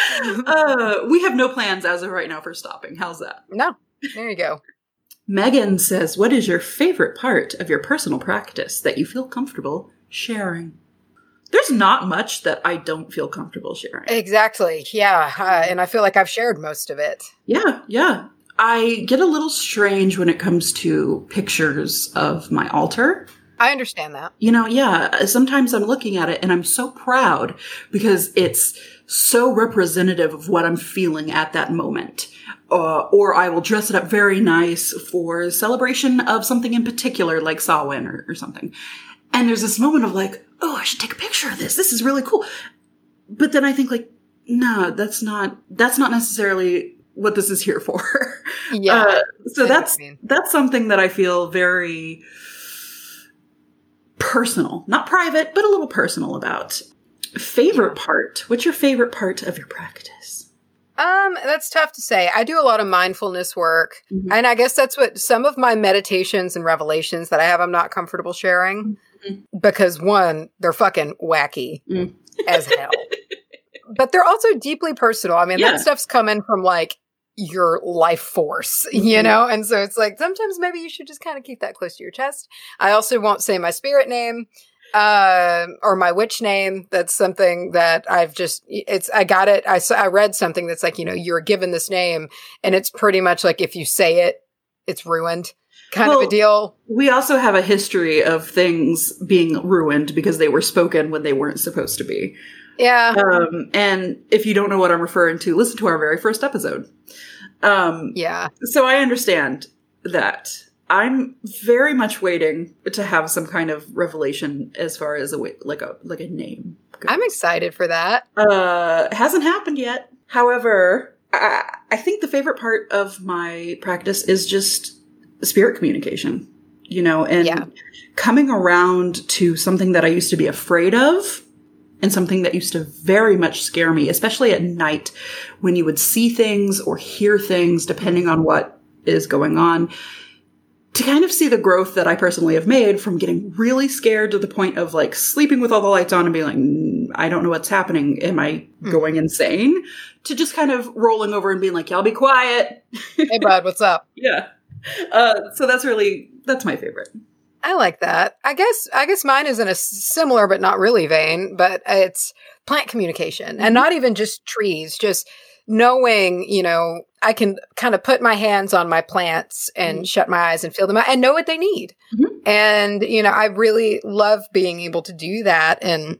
*laughs* uh, we have no plans as of right now for stopping. How's that? No, there you go. Megan says, What is your favorite part of your personal practice that you feel comfortable sharing? There's not much that I don't feel comfortable sharing. Exactly. Yeah. Uh, and I feel like I've shared most of it. Yeah, yeah. I get a little strange when it comes to pictures of my altar. I understand that. You know, yeah, sometimes I'm looking at it and I'm so proud because it's so representative of what I'm feeling at that moment. Uh, or I will dress it up very nice for celebration of something in particular, like Samhain or, or something. And there's this moment of like, oh, I should take a picture of this. This is really cool. But then I think like, no, that's not, that's not necessarily what this is here for. *laughs* Yeah. Uh, so I know what that's, mean. that's something that I feel very personal, not private, but a little personal about. Favorite part? What's your favorite part of your practice? Um, that's tough to say. I do a lot of mindfulness work, Mhm. and I guess that's what some of my meditations and revelations that I have. I'm not comfortable sharing Mhm. because one, they're fucking wacky Mm. as hell, *laughs* but they're also deeply personal. I mean, Yeah. that stuff's coming from like your life force, *laughs* you Mhm. know, and so it's like sometimes maybe you should just kind of keep that close to your chest. I also won't say my spirit name uh, or my witch name. That's something that I've just, it's, I got it. I, saw, I read something that's like, you know, you're given this name and it's pretty much like if you say it, it's ruined kind of a deal. We also have a history of things being ruined because they were spoken when they weren't supposed to be. Yeah. Um, and if you don't know what I'm referring to, listen to our very first episode. Um, Yeah. so I understand that. I'm very much waiting to have some kind of revelation as far as a like a like a name. goes. I'm excited for that. Uh, hasn't happened yet. However, I, I think the favorite part of my practice is just spirit communication, you know, and Yeah. coming around to something that I used to be afraid of and something that used to very much scare me, especially at night when you would see things or hear things depending on what is going on. To kind of see the growth that I personally have made from getting really scared to the point of like sleeping with all the lights on and being like, "Mm, I don't know what's happening. Am I going insane? To just kind of rolling over and being like, y'all be quiet. Hey, bud, what's up? *laughs* Yeah. Uh, so that's really, that's my favorite. I like that. I guess I guess mine is in a similar but not really vein, but it's plant communication and not even just trees, just knowing, you know, I can kind of put my hands on my plants and Mhm. shut my eyes and feel them out and know what they need. Mhm. And, you know, I really love being able to do that and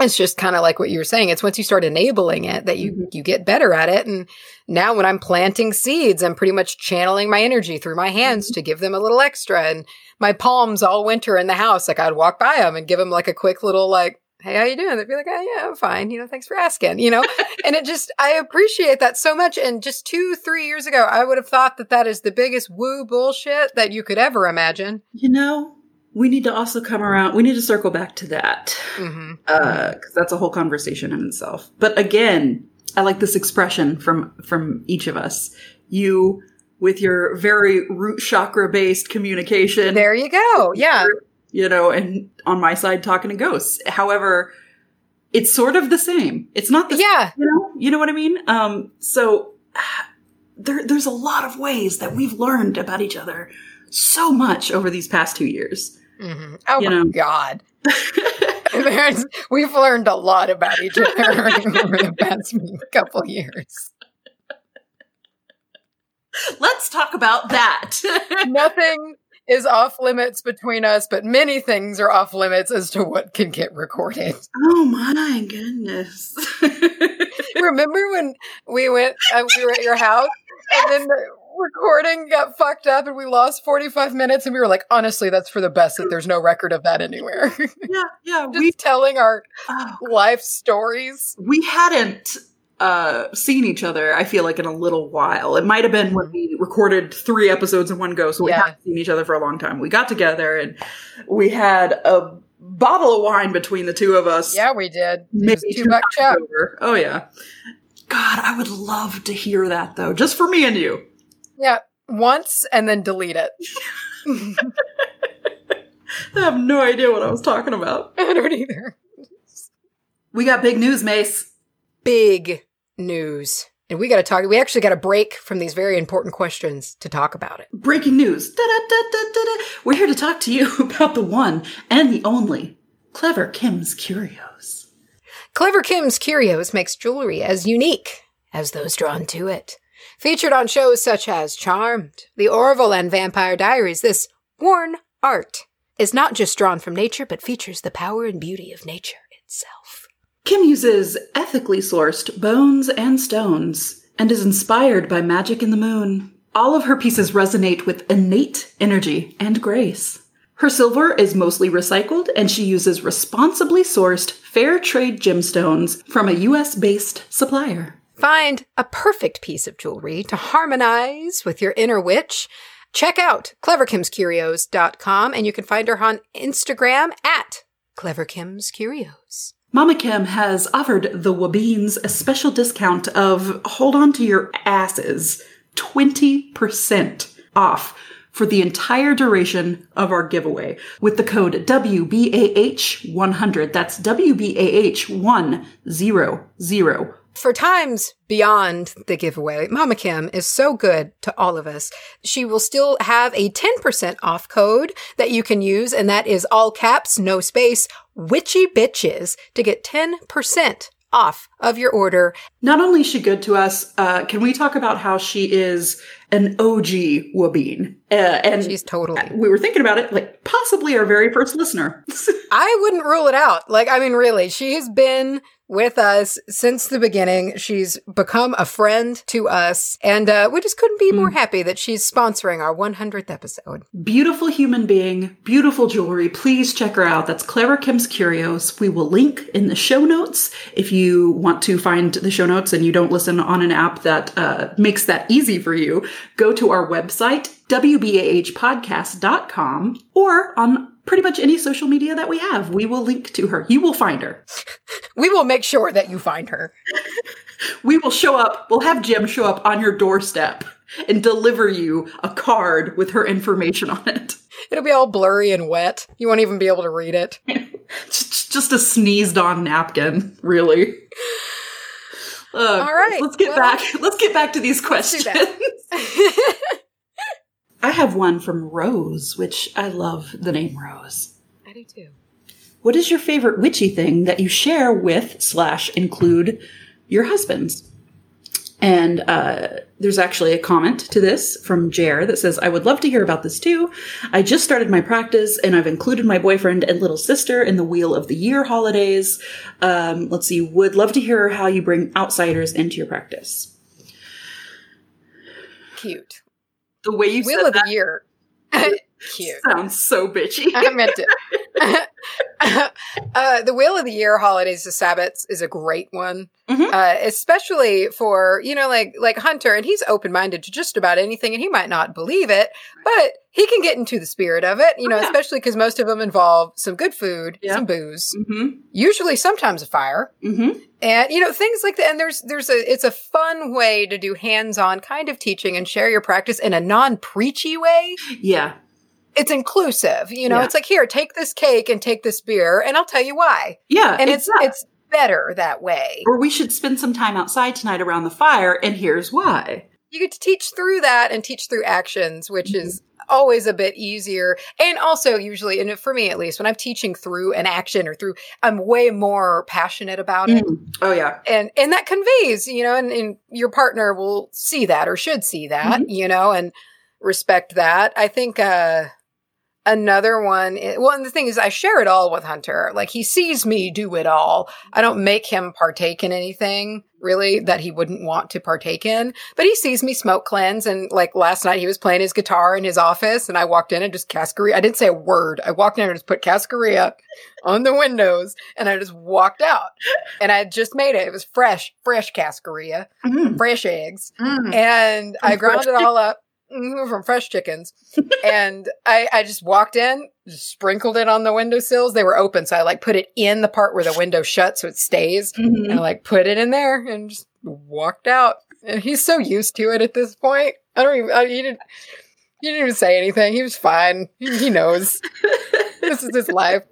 it's just kind of like what you were saying. It's once you start enabling it that you Mhm. you get better at it. And now when I'm planting seeds, I'm pretty much channeling my energy through my hands to give them a little extra. And my palms all winter in the house, like I'd walk by them and give them like a quick little like, "Hey, how you doing?" They'd be like, "Oh yeah, I'm fine. You know, thanks for asking." You know, and it just I appreciate that so much. And just two, three years ago, I would have thought that that is the biggest woo bullshit that you could ever imagine. You know, we need to also come around, we need to circle back to that. hmm Uh, cause that's a whole conversation in itself. But again, I like this expression from, from each of us. You, with your very root chakra based communication. There you go. Yeah. You know, and on my side talking to ghosts. However, it's sort of the same. It's not the Yeah. you know, you know what I mean? Um, so there, there's a lot of ways that we've learned about each other so much over these past two years. hmm Oh You my know. God. *laughs* There's, we've learned a lot about each other *laughs* over the past couple years. Let's talk about that. *laughs* Nothing is off limits between us, but many things are off limits as to what can get recorded. oh my goodness. *laughs* Remember when we went, uh, we were at your house, and then the recording got fucked up, and we lost forty five minutes, and we were like, honestly, that's for the best that there's no record of that anywhere. yeah, yeah, *laughs* Just we telling our oh, life stories. we hadn't uh seen each other i feel like in a little while it might have been when we recorded three episodes in one go so we Yeah. hadn't seen each other for a long time we got together and we had a bottle of wine between the two of us Yeah, we did. Maybe two buck times chuck. over. oh yeah god i would love to hear that though just for me and you Yeah, once and then delete it. *laughs* i have no idea what i was talking about *laughs* I don't either. we got big news mace Big news. And we got to talk, we actually got to break from these very important questions to talk about it. Breaking news. Da-da-da-da-da-da. We're here to talk to you *laughs* about the one and the only Clever Kim's Curios. Clever Kim's Curios makes jewelry as unique as those drawn to it. Featured on shows such as Charmed, The Orville, and Vampire Diaries, this worn art is not just drawn from nature, but features the power and beauty of nature. Kim uses ethically sourced bones and stones and is inspired by magic in the moon. All of her pieces resonate with innate energy and grace. Her silver is mostly recycled and she uses responsibly sourced fair trade gemstones from a US based supplier. Find a perfect piece of jewelry to harmonize with your inner witch. Check out cleverkimscurios.com and you can find her on Instagram at cleverkimscurios. Mama Kim has offered the Wabines a special discount of hold on to your asses 20% off for the entire duration of our giveaway with the code WBAH100. That's WBAH100. For times beyond the giveaway, Mama Kim is so good to all of us. She will still have a 10% off code that you can use, and that is all caps, no space, witchy bitches to get 10% off of your order. Not only is she good to us, uh, can we talk about how she is an OG Wabine? Uh, and She's totally. we were thinking about it, like possibly our very first listener. *laughs* I wouldn't rule it out. Like, I mean, really, she has been with us since the beginning. She's become a friend to us, and uh, we just couldn't be more happy that she's sponsoring our 100th episode. beautiful human being, beautiful jewelry. Please check her out. That's Clever Kim's Curios. We will link in the show notes if you want to find the show notes and you don't listen on an app that uh, makes that easy for you. Go to our website, WBAHpodcast.com, or on pretty much any social media that we have. We will link to her. You will find her. *laughs* We will make sure that you find her. *laughs* We will show up, we'll have Jim show up on your doorstep and deliver you a card with her information on it. It'll be all blurry and wet. You won't even be able to read it. *laughs* Just a sneezed on napkin, really. Uh, All right, let's get well, back. Let's get back to these questions. I have one from Rose, which I love the name Rose. I do too. What is your favorite witchy thing that you share with slash include your husbands? And uh, there's actually a comment to this from Jer that says, I would love to hear about this too. I just started my practice and I've included my boyfriend and little sister in the Wheel of the Year holidays. Um, let's see, would love to hear how you bring outsiders into your practice. Cute. The way you Wheel said of that the year. *laughs* Cute. sounds so bitchy. *laughs* I meant it. *laughs* uh, the Wheel of the Year holidays to Sabbats is a great one, Mhm. uh, especially for you know like like Hunter, and he's open minded to just about anything, and he might not believe it, but he can get into the spirit of it. You know, Oh, yeah. especially because most of them involve some good food, Yeah. some booze, mm-hmm. usually sometimes a fire, Mm-hmm. and you know things like that. And there's there's a it's a fun way to do hands on kind of teaching and share your practice in a non preachy way Yeah. it's inclusive. You know, Yeah. it's like here, take this cake and take this beer, and I'll tell you why. Yeah. And it's yeah. it's better that way. or we should spend some time outside tonight around the fire, and here's why. You get to teach through that and teach through actions, which is always a bit easier. And also usually, and for me at least, when I'm teaching through an action or through, I'm way more passionate about it. Mm. Oh yeah. And and that conveys, you know, and, and your partner will see that or should see that, you know, and respect that. I think uh another one i- well and the thing is i share it all with hunter. Like he sees me do it all. I don't make him partake in anything really that he wouldn't want to partake in. But he sees me smoke cleanse and like last night he was playing his guitar in his office and i walked in and just cascarilla i didn't say a word. I walked in and just put cascarilla on the windows and i just walked out. And i just made it. It was fresh fresh cascarilla Mm. fresh eggs. Mm. and I ground it all up from fresh chickens. *laughs* and I, I just walked in, just sprinkled it on the windowsills. They were open, so I like put it in the part where the window shuts so it stays. Mhm. And I like put it in there and just walked out. And he's so used to it at this point. I don't even. I, he didn't. He didn't even say anything. He was fine. He, he knows *laughs* this is his life.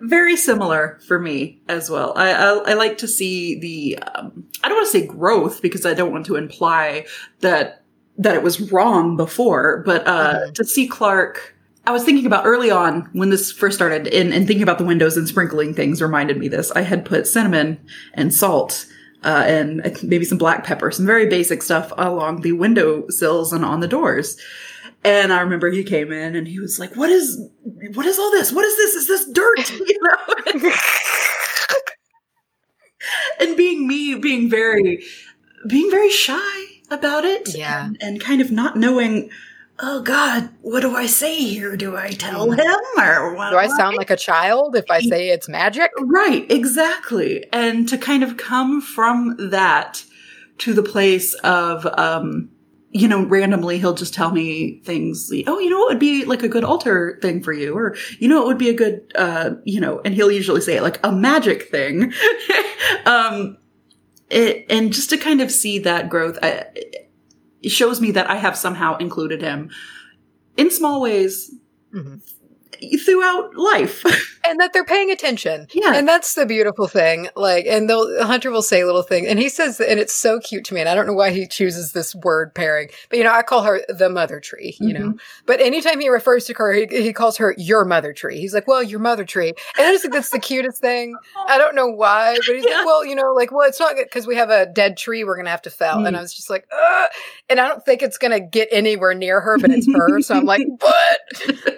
Very similar for me as well. I I, I like to see the um, I don't want to say growth because I don't want to imply that that it was wrong before, but uh, Mhm. to see Clark. I was thinking about early on when this first started, and, and thinking about the windows and sprinkling things reminded me this. I had put cinnamon and salt uh, and maybe some black pepper, some very basic stuff along the window sills and on the doors. And I remember he came in and he was like, "What is, what is all this? What is this? Is this dirt?" *laughs* You know. *laughs* and being me, being very, being very shy about it, Yeah. and, and kind of not knowing. Oh God, what do I say here? Do I tell him or what? Do I sound like a child if I say it's magic? Right, exactly. And to kind of come from that to the place of, um, you know, randomly he'll just tell me things. like, Oh, you know, what would be like a good altar thing for you, or you know, it would be a good, uh, you know, and he'll usually say it like a magic thing. *laughs* um, it, and just to kind of see that growth, I, it shows me that I have somehow included him in small ways Mhm. throughout life. *laughs* and that they're paying attention. Yeah. And that's the beautiful thing. Like, and they'll, Hunter will say little things and he says, and it's so cute to me. And I don't know why he chooses this word pairing, but you know, I call her the mother tree, you know, but anytime he refers to her, he, he calls her your mother tree. He's like, well, your mother tree. And I just think that's the cutest thing. I don't know why, but he's Yeah. like, well, you know, like, well, it's not good because we have a dead tree we're going to have to fell. And Mm. I was just like, Ugh. and I don't think it's going to get anywhere near her, but it's her. so I'm like, *laughs* what?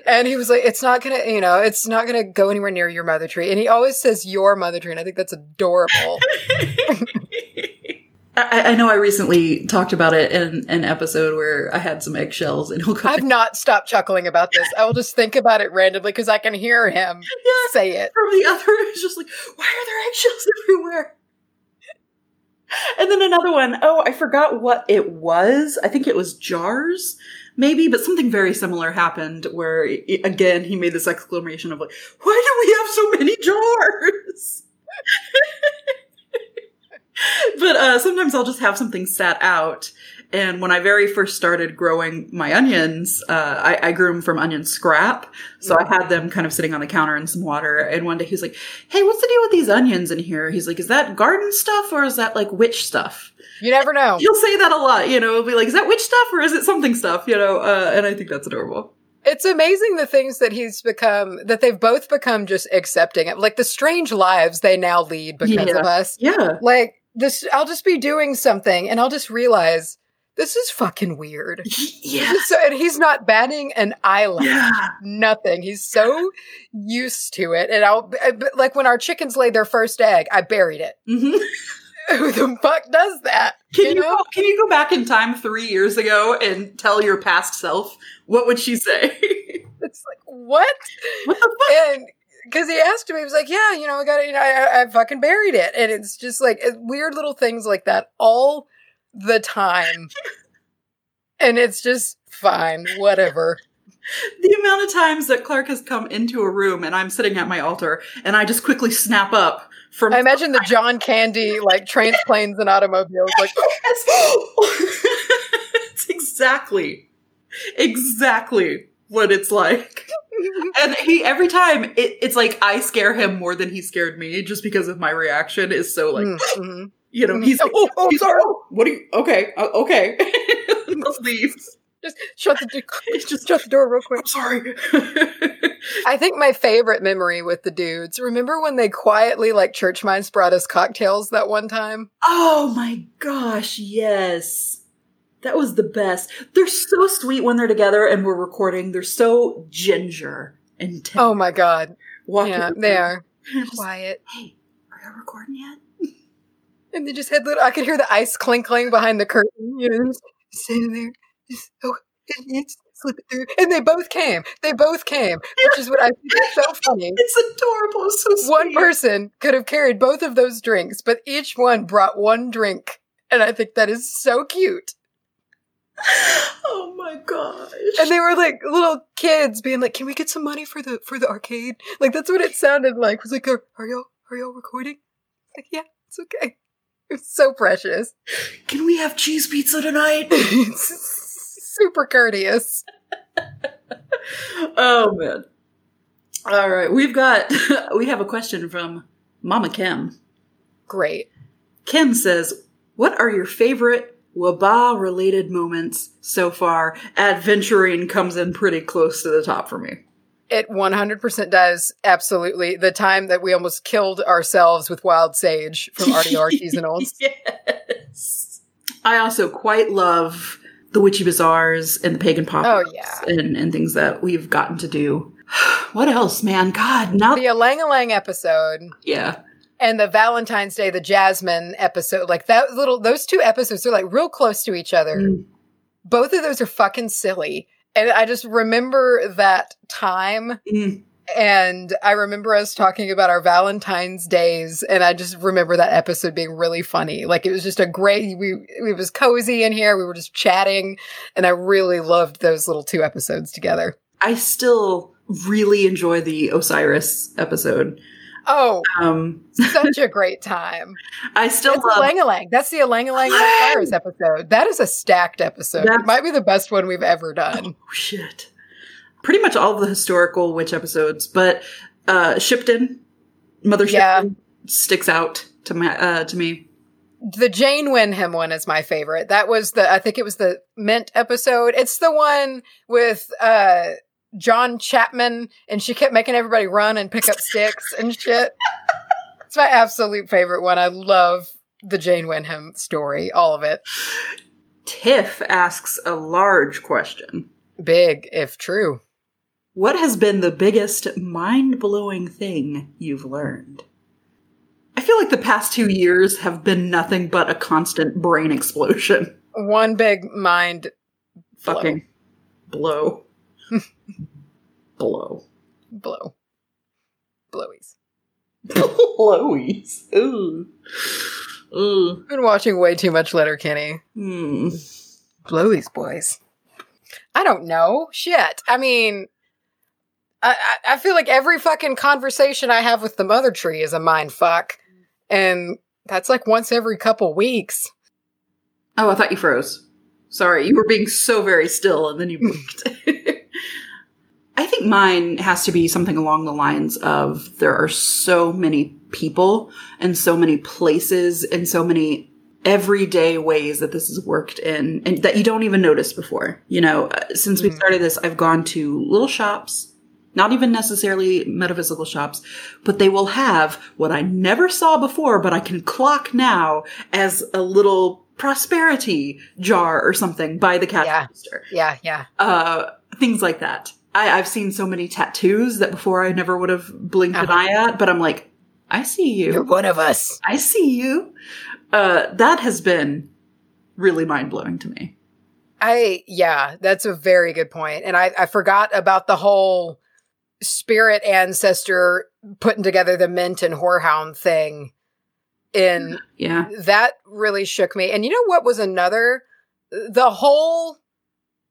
And he was like, it's not going to, you know, it's not going to go anywhere near your mother tree. And he always says your mother tree. And I think that's adorable. *laughs* I, I know I recently talked about it in an episode where I had some eggshells and he'll I've not stopped chuckling about this. I will just think about it randomly because I can hear him Yeah. say it. from the other. *laughs* It's just like, why are there eggshells everywhere? And then another one, oh, I forgot what it was. I think it was jars, maybe, but something very similar happened where, again, he made this exclamation of like, why do we have so many jars? *laughs* but uh, sometimes I'll just have something sat out. And when I very first started growing my onions, uh, I, I grew them from onion scrap. So I had them kind of sitting on the counter in some water. And one day he was like, Hey, what's the deal with these onions in here? He's like, Is that garden stuff or is that like witch stuff? You never know. He'll say that a lot, you know, he'll be like, Is that witch stuff or is it something stuff? You know, uh, and I think that's adorable. It's amazing the things that he's become, that they've both become just accepting of, like the strange lives they now lead because Yeah. of us. Yeah. Like this, I'll just be doing something and I'll just realize this is fucking weird. *laughs* *laughs* Yeah. So, and he's not batting an eyelash. Yeah. Nothing. He's so used to it. And I'll, I- but, like when our chickens laid their first egg, I buried it. hmm *laughs* Who the fuck does that? Can You you, know? go, can you go back in time three years ago and tell your past self what would she say? It's like, what? what the fuck? and because he asked me, he was like, "Yeah, you know, I got it. You know, I, I fucking buried it." And it's just like uh, weird little things like that all the time, and it's just fine, whatever. *laughs* The amount of times that Clark has come into a room and I'm sitting at my altar and I just quickly snap up from I imagine the John Candy like trains, planes, and automobiles. Like, *laughs* it's exactly exactly what it's like. *laughs* And he every time it, it's like I scare him more than he scared me just because of my reaction is so like mm, mhm. You know Mm. he's Oh, oh, oh, he's sorry. like, oh, what do you okay uh, okay *laughs* Just leaves just shut the door. Just Shut the door real quick. I'm sorry *laughs* I think my favorite memory with the dudes. Remember when they quietly, like church mice, brought us cocktails that one time? Oh my gosh, yes. That was the best. They're so sweet when they're together and we're recording. They're so ginger and tender. Oh my god! Walking Yeah, they are Just, quiet. hey, are you recording yet? And they just had little, I could hear the ice clinking behind the curtain, you know, just sitting there, just, oh, it's slipping through. And they both came. They both came, which is what I think is so *laughs* funny. It's adorable. It's so sweet. One person could have carried both of those drinks, but each one brought one drink. And I think that is so cute. Oh my gosh. And they were like little kids being like, "Can we get some money for the for the arcade?" Like that's what it sounded like. It was like, "Are, are y'all are y'all recording?" Like, yeah, it's okay. It's so precious. Can we have cheese pizza tonight? It's *laughs* super courteous. oh man. All right, we've got *laughs* we have a question from Mama Kim. Great. Kim says, "What are your favorite Waba related moments so far?" Adventuring comes in pretty close to the top for me. It 100% does. Absolutely. The time that we almost killed ourselves with wild sage from Artio Artisanals. *laughs* yes. I also quite love the witchy bazaars and the pagan pop Oh, yeah. and, and things that we've gotten to do. *sighs* What else, man? God, now The Ylang Ylang episode yeah. and the Valentine's Day, the Jasmine episode, like that little, those two episodes, they're like real close to each other. Mm. Both of those are fucking silly. And I just remember that time Mm. and I remember us talking about our Valentine's days, and I just remember that episode being really funny. Like it was just a great. We it was cozy in here. We were just chatting, and I really loved those little two episodes together. I still really enjoy the Osiris episode. Oh, Um, such a *laughs* great time! I still It's love. Ylang. That's the Ylang Ylang Ylang! Episode. That is a stacked episode. That's- It might be the best one we've ever done. Oh, shit. Pretty much all of the historical witch episodes, but uh Shipton, Mother Yeah. Shipton sticks out to my uh to me. The Jane Wenham one is my favorite. That was the I think it was the Mint episode. It's the one with uh John Chapman and she kept making everybody run and pick up sticks and shit. It's my absolute favorite one. I love the Jane Wenham story, all of it. Tiff asks a large question. Big if true. What has been the biggest mind-blowing thing you've learned? I feel like the past 2 years have been nothing but a constant brain explosion. One big mind. Fucking blow. blow. *laughs* blow. Blow. Blowies. *laughs* Blowies. Ooh. Ooh. Been watching way too much Letterkenny. Hmm. Blowies, boys. I don't know. Shit. I mean, I, I I feel like every fucking conversation I have with the mother tree is a mind fuck, and that's like once every couple weeks. Oh, I thought you froze. Sorry, you were being so very still and then you *laughs* blinked. I think mine has to be something along the lines of there are so many people and so many places and so many everyday ways that this has worked in and that you don't even notice before. You know, uh, since we Mhm. started this, I've gone to little shops, not even necessarily metaphysical shops, but they will have what I never saw before, but I can clock now as a little prosperity jar or something by the cash Yeah. register. Yeah, yeah. Uh, things like that. I, I've seen so many tattoos that before I never would have blinked an Uh-huh. eye at, but I'm like, I see you. You're one of us. I see you. Uh, that has been really mind blowing to me. I yeah, that's a very good point. And I, I forgot about the whole spirit ancestor putting together the mint and horehound thing. In Yeah. that really shook me. And you know what was another? The whole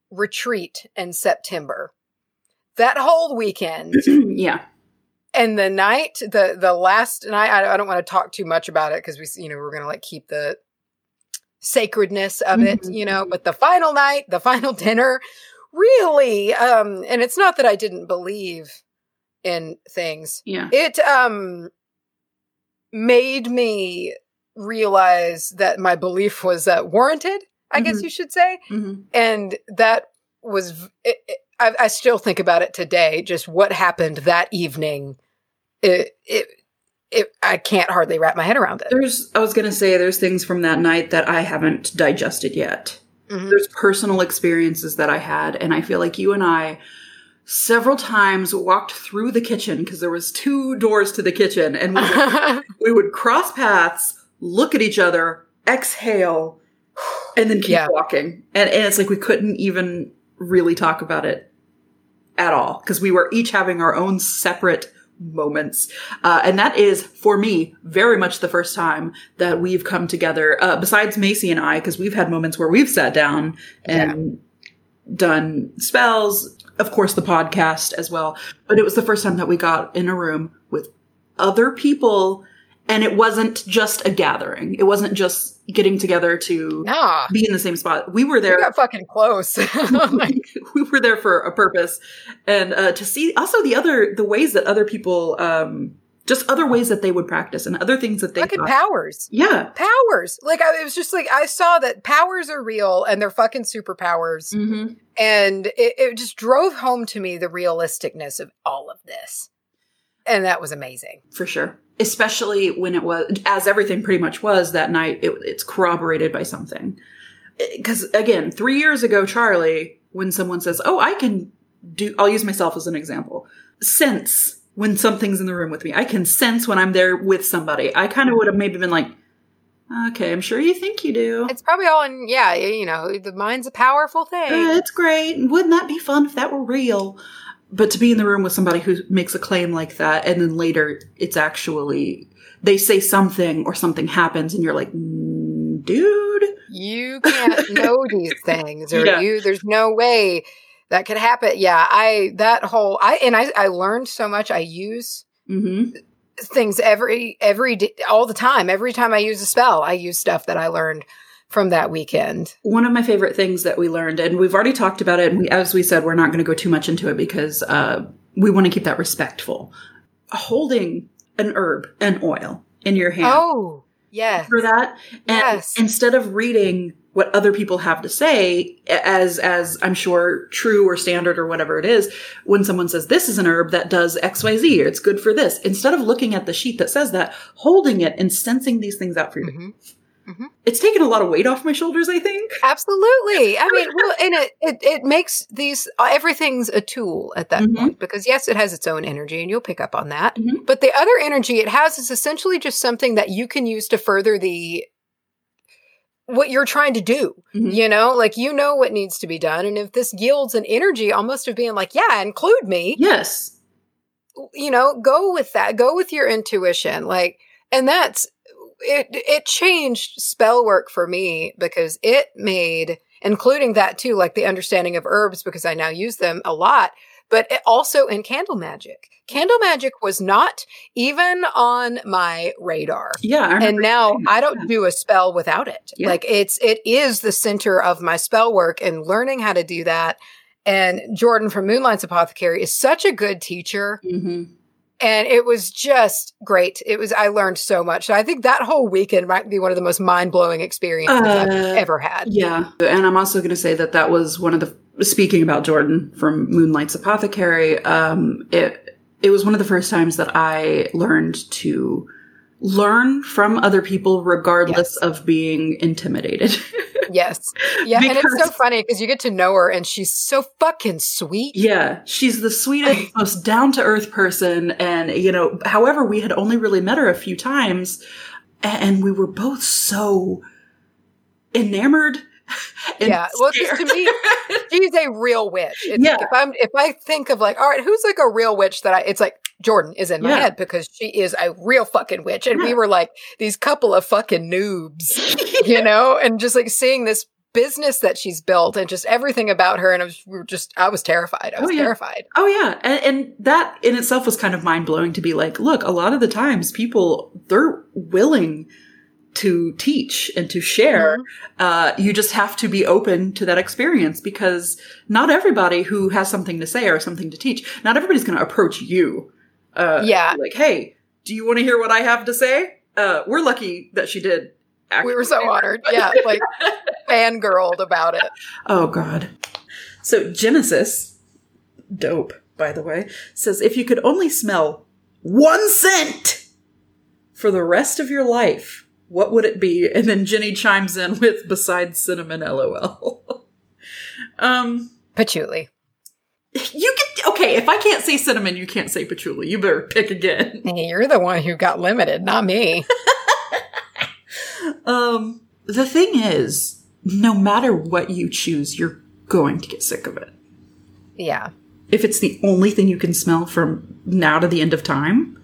retreat in September. That whole weekend *clears throat* yeah. and the night, the the last night. I, I don't want to talk too much about it because we, you know, we're gonna like keep the sacredness of it, Mhm. you know. But the final night, the *laughs* final dinner, really. Um, and it's not that I didn't believe in things. Yeah. It um made me realize that my belief was uh, warranted. I guess Mhm. you should say hmm and that was it, it, I, I still think about it today just what happened that evening it, it it i can't hardly wrap my head around it There's, I was going to say, there's things from that night that I haven't digested yet. Mhm. There's personal experiences that I had, and I feel like you and I several times walked through the kitchen because there was two doors to the kitchen, and we would, *laughs* we would cross paths, look at each other, exhale, and then keep Yeah. walking. And, and it's like we couldn't even really talk about it at all because we were each having our own separate moments. Uh, and that is, for me, very much the first time that we've come together, uh, besides Macy and I, because we've had moments where we've sat down and done spells, of course, the podcast as well. But it was the first time that we got in a room with other people and it wasn't just a gathering. It wasn't just getting together to Nah. be in the same spot. We were We there. got fucking close. *laughs* *laughs* Like, *laughs* we were there for a purpose, and uh, to see also the other the ways that other people, um, just other ways that they would practice and other things that they fucking thought- powers. yeah. Powers. Like I it was just like I saw that powers are real and they're fucking superpowers. Mm-hmm. And it, it just drove home to me the realisticness of all of this. And that was amazing. for sure. Especially when it was, as everything pretty much was that night, it, it's corroborated by something. Because again, three years ago, Charlie, when someone says, "Oh, I can do," I'll use myself as an example. Sense when something's in the room with me. I can sense when I'm there with somebody. I kind of would have maybe been like, "Okay, I'm sure you think you do." It's probably all in, yeah, you know, the mind's a powerful thing. Uh, it's great. Wouldn't that be fun if that were real? But to be in the room with somebody who makes a claim like that, and then later it's actually they say something or something happens, and you're like, "Mm, dude, You can't know *laughs* these things, or Yeah. you. There's no way that could happen. Yeah, I that whole I and I I learned so much. I use mm-hmm. things every every day, all the time. Every time I use a spell, I use stuff that I learned from that weekend. One of my favorite things that we learned, and we've already talked about it, and we, as we said, we're not going to go too much into it because uh, we want to keep that respectful. Holding an herb and oil in your hand. Oh, yes. for that and Yes. instead of reading what other people have to say as as i'm sure true or standard or whatever it is when someone says this is an herb that does xyz or it's good for this instead of looking at the sheet that says that holding it and sensing these things out for you Mhm. it's taken a lot of weight off my shoulders i think Absolutely. I mean, well, and it, it it makes these everything's a tool at that Mhm. point because yes, it has its own energy, and you'll pick up on that. Mhm. But the other energy it has is essentially just something that you can use to further the what you're trying to do. Mhm. You know, like you know what needs to be done, and if this yields an energy almost of being like, yeah, include me. yes you know, go with that. Go with your intuition. Like, and that's it. It changed spell work for me because it made, including that too, like the understanding of herbs because I now use them a lot. But it also in candle magic. Candle magic was not even on my radar. yeah And now. I don't do a spell without it. Yeah. Like it's it is the center of my spell work and learning how to do that. And Jordan from Moonlight's Apothecary is such a good teacher Mhm. And it was just great. It was I learned so much. So I think that whole weekend might be one of the most mind-blowing experiences I've Uh, ever had. Yeah. And I'm also going to say that that was one of the, speaking about Jordan from Moonlight's Apothecary, um, it, it was one of the first times that I learned to learn from other people regardless Yes. of being intimidated. *laughs* Yes. Yeah, and it's so funny because you get to know her and she's so fucking sweet. yeah. She's the sweetest, *laughs* most down to earth person. And, you know, however, we had only really met her a few times and we were both so enamored. *laughs* Yeah. Well, to me, she's a real witch. It's Yeah. like if I'm if I think of like, all right, who's like a real witch that I it's like Jordan is in my Yeah. head because she is a real fucking witch. And we were like these couple of fucking noobs, *laughs* you know, and just like seeing this business that she's built and just everything about her. And I was we were just I was terrified. I was Oh, yeah. terrified. Oh yeah, and, and that in itself was kind of mind blowing to be like, look, a lot of the times people they're willing to teach and to share. Uh, you just have to be open to that experience because not everybody who has something to say or something to teach, not everybody's going to approach you. Uh, Yeah. like, hey, do you want to hear what I have to say? Uh, we're lucky that she did. We were so actually. honored. Yeah. Like fangirled about it. Oh God. So Genesis, dope, by the way, says if you could only smell one scent for the rest of your life, what would it be? And then Jenny chimes in with besides cinnamon LOL. *laughs* um Patchouli. You can okay, if I can't say cinnamon, you can't say patchouli. You better pick again. *laughs* Hey, You're the one who got limited, not me. *laughs* Um the thing is, no matter what you choose, you're going to get sick of it. Yeah. if it's the only thing you can smell from now to the end of time,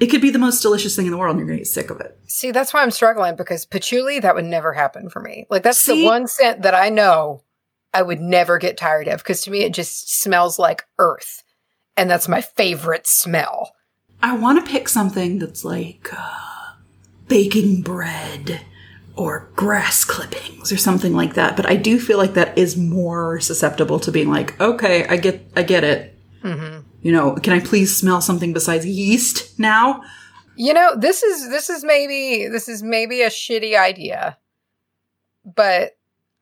it could be the most delicious thing in the world and you're going to get sick of it. See, that's why I'm struggling because patchouli, that would never happen for me. Like, that's the one scent that I know I would never get tired of because to me, it just smells like earth. And that's my favorite smell. I want to pick something that's like uh, baking bread or grass clippings or something like that. But I do feel like that is more susceptible to being like, okay, I get, I get it. You know, can I please smell something besides yeast now? You know, this is this is maybe this is maybe a shitty idea. But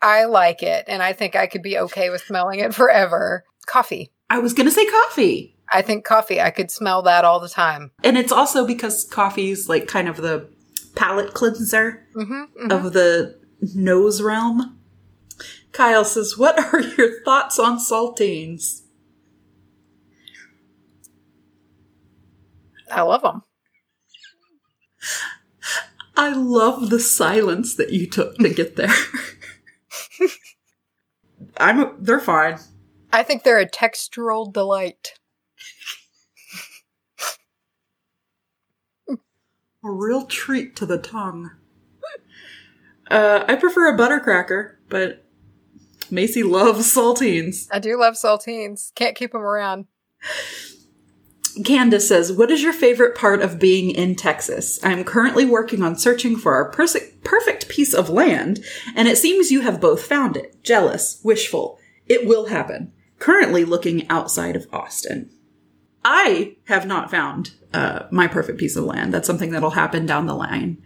I like it and I think I could be okay with smelling it forever. Coffee. I was gonna say coffee. I think coffee. I could smell that all the time. And it's also because coffee's like kind of the palate cleanser hmm of the nose realm. Kyle says, What are your thoughts on saltines? I love them. I love the silence that you took to get there. *laughs* I'm they're fine. I think they're a textural delight. A real treat to the tongue. Uh, I prefer a buttercracker, but Macy loves saltines. I do love saltines. Can't keep them around. Candace says, What is your favorite part of being in Texas? I'm currently working on searching for our pers- perfect piece of land, and it seems you have both found it. Jealous, wishful. It will happen. Currently looking outside of Austin. I have not found uh, my perfect piece of land. That's something that'll happen down the line.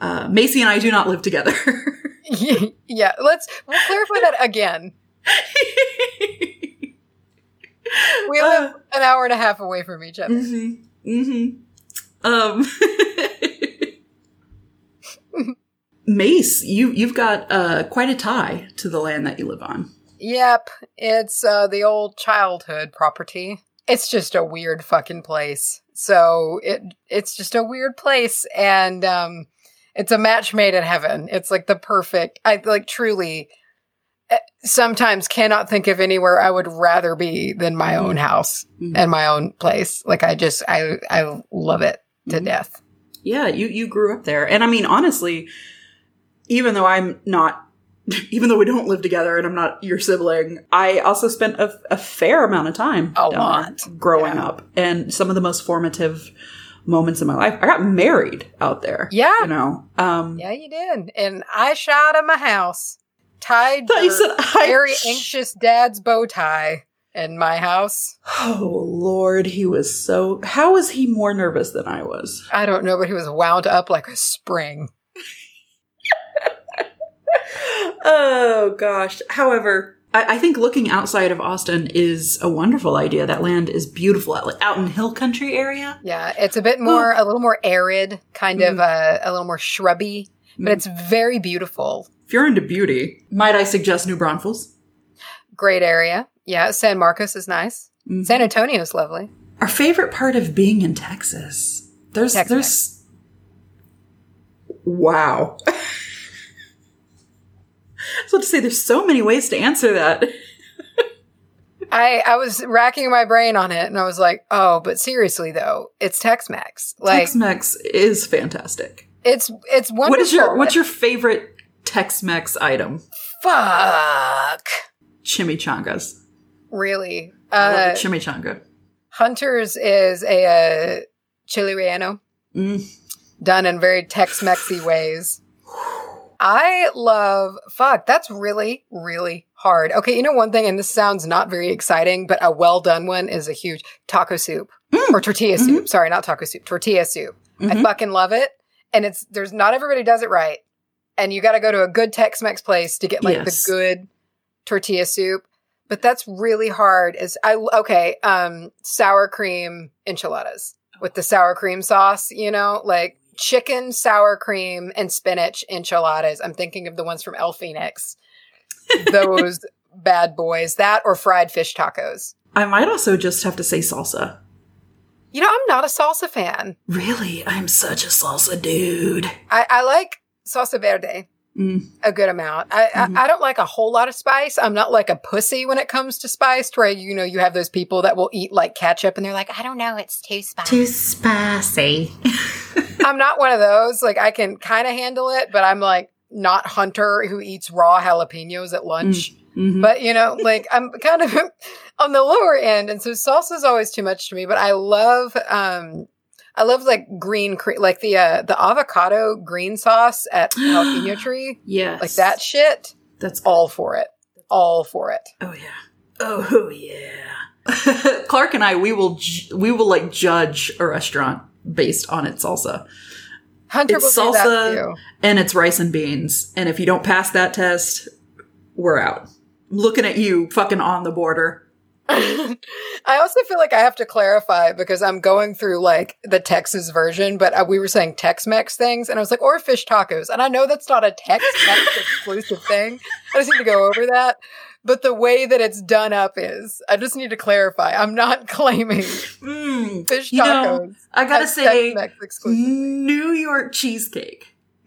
Uh, Macy and I do not live together. *laughs* *laughs* yeah, let's we'll clarify that again. *laughs* We live an hour and a half away from each other. Mm-hmm. Mm-hmm. Um. *laughs* Mace, you you've got uh, quite a tie to the land that you live on. Yep, it's uh, the old childhood property. It's just a weird fucking place. So it it's just a weird place, and um, it's a match made in heaven. It's like the perfect. I like truly. Sometimes cannot think of anywhere I would rather be than my own house Mhm. and my own place. Like I just I I love it to Mhm. death. Yeah, you you grew up there, and I mean honestly, even though I'm not, *laughs* even though we don't live together, and I'm not your sibling, I also spent a, a fair amount of time A lot. growing Yeah. up, and some of the most formative moments in my life. I got married out there. Yeah. you know. Um, Yeah, you did. And I shot at my house, tied I said I- very anxious dad's bow tie in my house. Oh Lord, he was so. How was he more nervous than I was? I don't know, but he was wound up like a spring. oh gosh. However, I, I think looking outside of Austin is a wonderful idea. That land is beautiful, out, in hill country area. Yeah, it's a bit more, a little more arid, kind Mm. of uh, a little more shrubby, but it's very beautiful. If you're into beauty, might I suggest New Braunfels? Great area. Yeah, San Marcos is nice. Mhm. San Antonio's lovely. Our favorite part of being in Texas. There's Tex-Mex. there's wow. *laughs* so to say, there's so many ways to answer that. *laughs* I, I was racking my brain on it and I was like, oh, but seriously though, it's Tex-Mex. Like Tex-Mex is fantastic. it's it's wonderful. What is your what's your favorite Tex-Mex item? fuck? Chimichangas. Really? I love Uh, chimichanga. Hunter's is a uh, chili relleno Mm. done in very Tex-Mexy ways. I love fuck. That's really really hard. Okay, you know one thing, and this sounds not very exciting, but a well done one is a huge taco soup Mm. or tortilla soup. Sorry, not taco soup, tortilla soup. I Mhm. fucking love it, and it's there's not everybody does it right, and you got to go to a good Tex-Mex place to get like Yes. the good tortilla soup. But that's really hard. Is I okay? Um, sour cream enchiladas with the sour cream sauce. You know, like chicken sour cream and spinach enchiladas. I'm thinking of the ones from El Fenix. *laughs* Those bad boys. That or fried fish tacos. I might also just have to say salsa. You know, I'm not a salsa fan. Really, I'm such a salsa dude. I, I like salsa verde. Mm. a good amount. I, Mhm. I I don't like a whole lot of spice. I'm not like a pussy when it comes to spice. Where you know you have those people that will eat like ketchup and they're like, I don't know, it's too spicy. Too spicy. *laughs* I'm not one of those. Like I can kind of handle it, but I'm like not Hunter who eats raw jalapenos at lunch. Mhm. But you know, like I'm kind of *laughs* on the lower end, and so salsa is always too much to me. But I love um I love like green cream, like the uh, the avocado green sauce at Jalapeno *gasps* Tree, Yes. like that shit. That's All for it. All for it. Oh yeah. Oh yeah. *laughs* Clark and I, we will ju- we will like judge a restaurant based on its salsa Hunter It's will do that salsa. too. and its rice and beans. And if you don't pass that test, we're out. I'm looking at you, fucking on the border. *laughs* I also feel like I have to clarify because I'm going through like the Texas version, but uh, we were saying Tex-Mex things, and I was like, or fish tacos, and I know that's not a Tex-Mex *laughs* exclusive thing. I just need to go over that. But the way that it's done up is, I just need to clarify. I'm not *laughs* claiming Mm, fish You know, tacos. I gotta say. New York cheesecake. *laughs*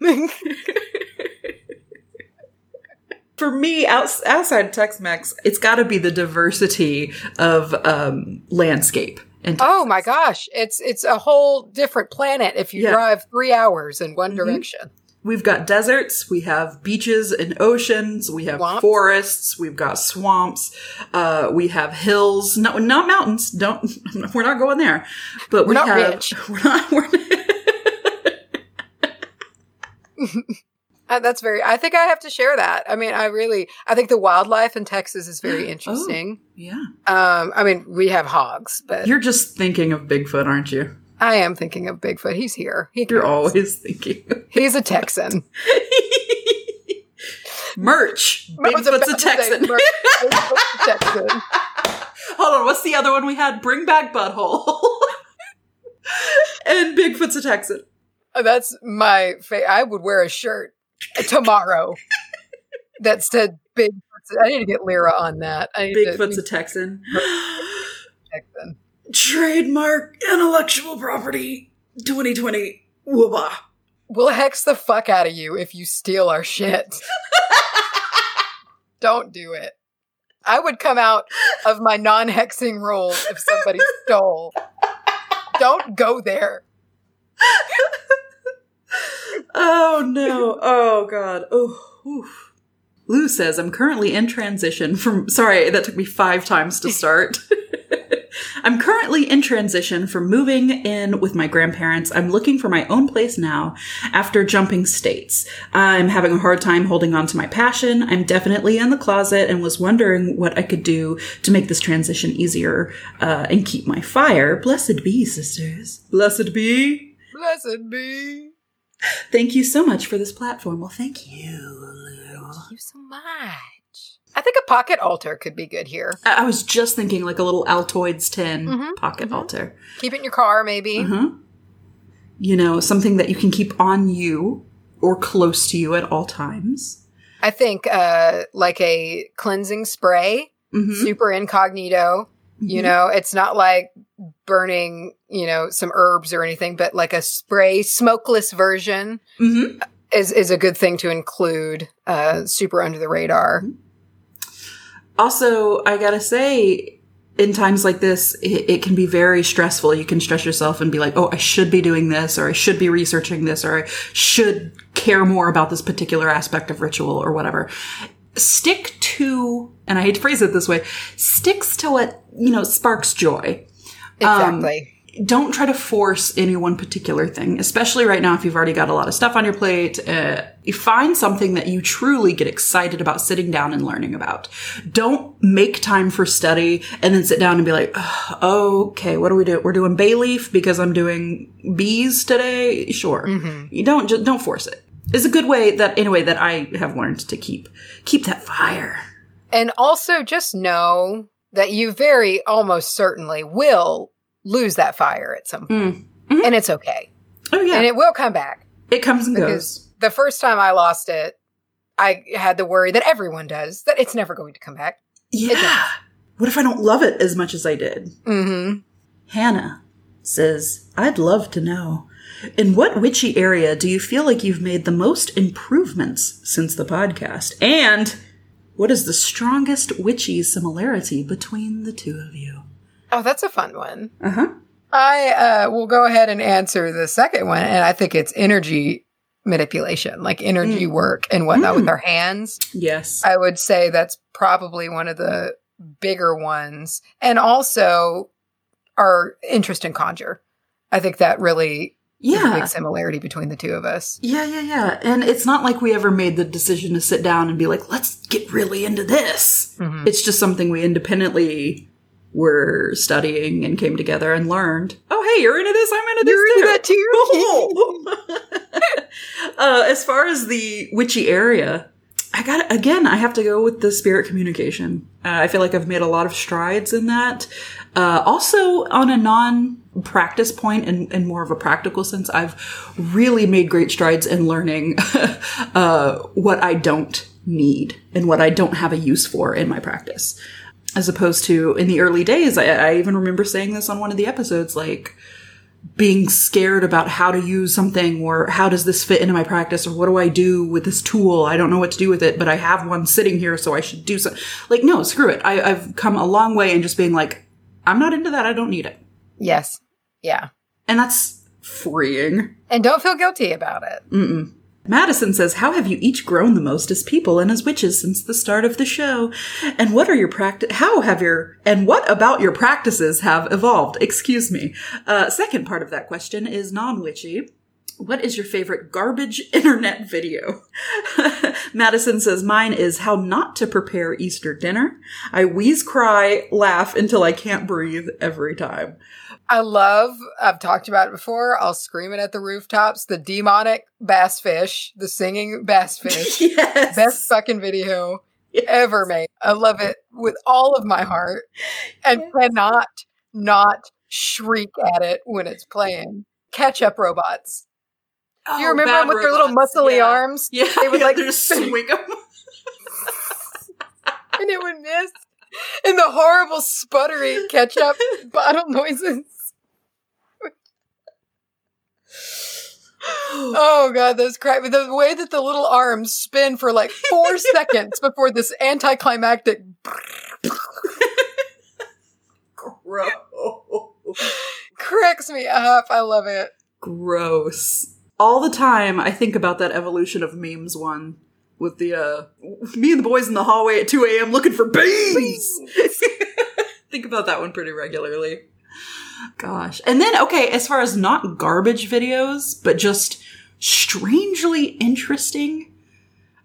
For me, outs- outside Tex-Mex, it's got to be the diversity of um, landscape. Oh my gosh, it's it's a whole different planet if you Yeah. drive three hours in one Mhm. direction. We've got deserts, we have beaches and oceans, we have Swamps. forests, we've got swamps, uh, we have hills. No, not mountains. Don't. *laughs* We're not going there. But We're we not have. rich. *laughs* We're not. We're, *laughs* Uh, that's very. I think I have to share that. I mean, I really. I think the wildlife in Texas is very *gasps* interesting. yeah. Um, I mean, we have hogs, but You're just thinking of Bigfoot, aren't you? I am thinking of Bigfoot. He's here. He You're always thinking. *laughs* He's a Texan. *laughs* Merch. *laughs* Bigfoot's a Texan. Mer- Bigfoot's a Texan. Hold on. What's the other one we had? Bring back butthole. and Bigfoot's a Texan. Uh, That's my. Fa- I would wear a shirt tomorrow That's said big. I need to get Lyra on that. Bigfoot's to, a Texan. *gasps* Texan. Trademark intellectual property 2020. Waba. We'll hex the fuck out of you if you steal our shit. *laughs* Don't do it. I would come out of my non hexing role if somebody stole. Don't go there. *laughs* Oh no. Oh god. Oh. oof. Lou says I'm currently in transition from sorry, that took me 5 times to start. *laughs* I'm currently in transition from moving in with my grandparents. I'm looking for my own place now after jumping states. I'm having a hard time holding on to my passion. I'm definitely in the closet and was wondering what I could do to make this transition easier uh, and keep my fire. Blessed be, sisters. Blessed be. Blessed be. Thank you so much for this platform. Well, thank you. Lou. Thank you so much. I think a pocket altar could be good here. I I was just thinking like a little Altoids tin Mhm, pocket mhm. altar. Keep it in your car, maybe. Uh-huh. You know, something that you can keep on you or close to you at all times. I think uh, like a cleansing spray, Mhm. super incognito. You Mhm. know, it's not like burning, you know, some herbs or anything, but like a spray, smokeless version Mhm. is is a good thing to include. Uh, super under the radar. Also, I gotta say, in times like this, it, it can be very stressful. You can stress yourself and be like, oh, I should be doing this, or I should be researching this, or I should care more about this particular aspect of ritual, or whatever. Stick to, and I hate to phrase it this way, sticks to what, you know, sparks joy. Um, Exactly. don't try to force any one particular thing, especially right now if you've already got a lot of stuff on your plate. Uh, you find something that you truly get excited about sitting down and learning about. Don't make time for study and then sit down and be like, "Ugh, okay, what do we do? We're doing bay leaf because I'm doing bees today. Sure. Mhm. You don't just don't force it. It's a good way that anyway that I have learned to keep keep that fire. And also just know that you very almost certainly will lose that fire at some point. Mm. Mhm. And it's okay. Oh yeah, And it will come back. it comes and goes. The first time I lost it, I had the worry that everyone does that it's never going to come back. Yeah. What if I don't love it as much as I did? Mm-hmm. Hannah says, I'd love to know. In what witchy area do you feel like you've made the most improvements since the podcast? And what is the strongest witchy similarity between the two of you? Oh, that's a fun one. Uh huh. I uh, will go ahead and answer the second one, and I think it's energy manipulation, like energy work and whatnot Mm. with our hands. Yes. I would say that's probably one of the bigger ones, and also our interest in conjure. I think that really Yeah. big similarity between the two of us. Yeah, yeah, yeah. And it's not like we ever made the decision to sit down and be like, let's get really into this. Mhm. It's just something we independently were studying and came together and learned. Oh, hey, you're into this. I'm into this. You're into that too? *laughs* Uh, as far as the witchy area, I got again. I have to go with the spirit communication. Uh, I feel like I've made a lot of strides in that. Uh, also, on a non-practice point and, and more of a practical sense, I've really made great strides in learning *laughs* uh, what I don't need and what I don't have a use for in my practice. As opposed to in the early days, I, I even remember saying this on one of the episodes, like being scared about how to use something or how does this fit into my practice or what do I do with this tool? I don't know what to do with it, but I have one sitting here, so I should do something. Like, no, screw it. I, I've come a long way in just being like, I'm not into that. I don't need it. Yes. Yeah. And that's freeing. And don't feel guilty about it. Mm-mm. Madison says, How have you each grown the most as people and as witches since the start of the show? And what are your practice? How have your, and what about your practices have evolved? Excuse me. Uh, second part of that question is non-witchy. What is your favorite garbage *laughs* internet video? *laughs* Madison says, Mine is how not to prepare Easter dinner. I wheeze, cry, laugh until I can't breathe every time. I love, I've talked about it before. I'll scream it at the rooftops. The demonic bass fish, the singing bass *laughs* fish. yes. Best fucking video Yes. ever made. I love it with all of my heart and cannot not shriek at it when it's playing. Catch up robots. Oh, you remember them with their little muscly Yeah. arms? Yeah, They would, yeah, like, *laughs* swing them. And it would miss. And the horrible sputtery ketchup *laughs* bottle noises. *gasps* Oh god, those crack the way that the little arms spin for like four *laughs* seconds before this anticlimactic Gross. cracks me up. I love it. Gross. All the time, I think about that evolution of memes one with the uh me and the boys in the hallway at 2 a.m. looking for beans. *laughs* think about that one pretty regularly. Gosh. And then, okay, as far as not garbage videos, but just strangely interesting,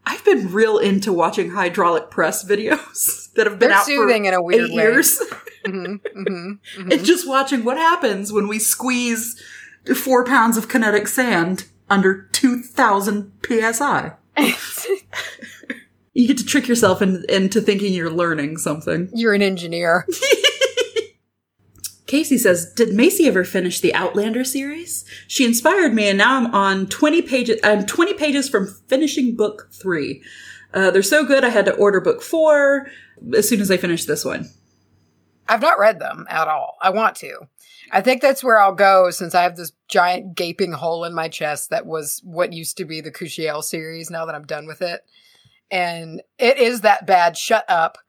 I've been real into watching hydraulic press videos *laughs* that have been They're out soothing for in a weird eight way. years. *laughs* hmm hmm *laughs* and just watching what happens when we squeeze four pounds of kinetic sand under 2000 psi. You get to trick yourself in, into thinking you're learning something. You're an engineer. Casey says, "Did Macy ever finish the Outlander series? She inspired me, and now I'm on 20 pages. I'm 20 pages from finishing book three. Uh, they're so good, I had to order book four as soon as I finish this one. I've not read them at all. I want to. I think that's where I'll go since I have this giant gaping hole in my chest that was what used to be the Kushiel series now that I'm done with it. And it is that bad. Shut up.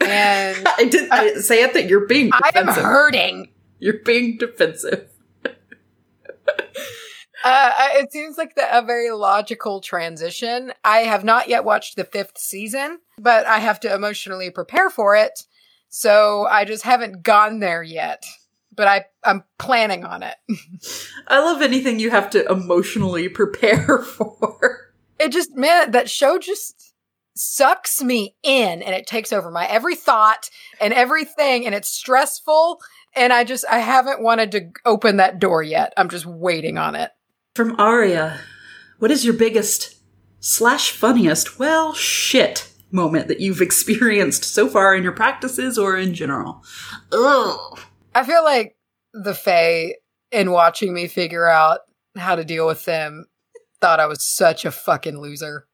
And *laughs* I did I say it that you're being I am hurting. You're being defensive. *laughs* Uh, it seems like the, a very logical transition. I have not yet watched the fifth season, but I have to emotionally prepare for it. So I just haven't gone there yet. But I, I'm planning on it. *laughs* I love anything you have to emotionally *laughs* prepare for. it just man that show just sucks me in and it takes over my every thought and everything and it's stressful and i just i haven't wanted to open that door yet i'm just waiting on it From Aria, what is your biggest slash funniest, well, shit moment that you've experienced so far in your practices or in general? Ugh. i feel like the fae in watching me figure out how to deal with them thought i was such a fucking loser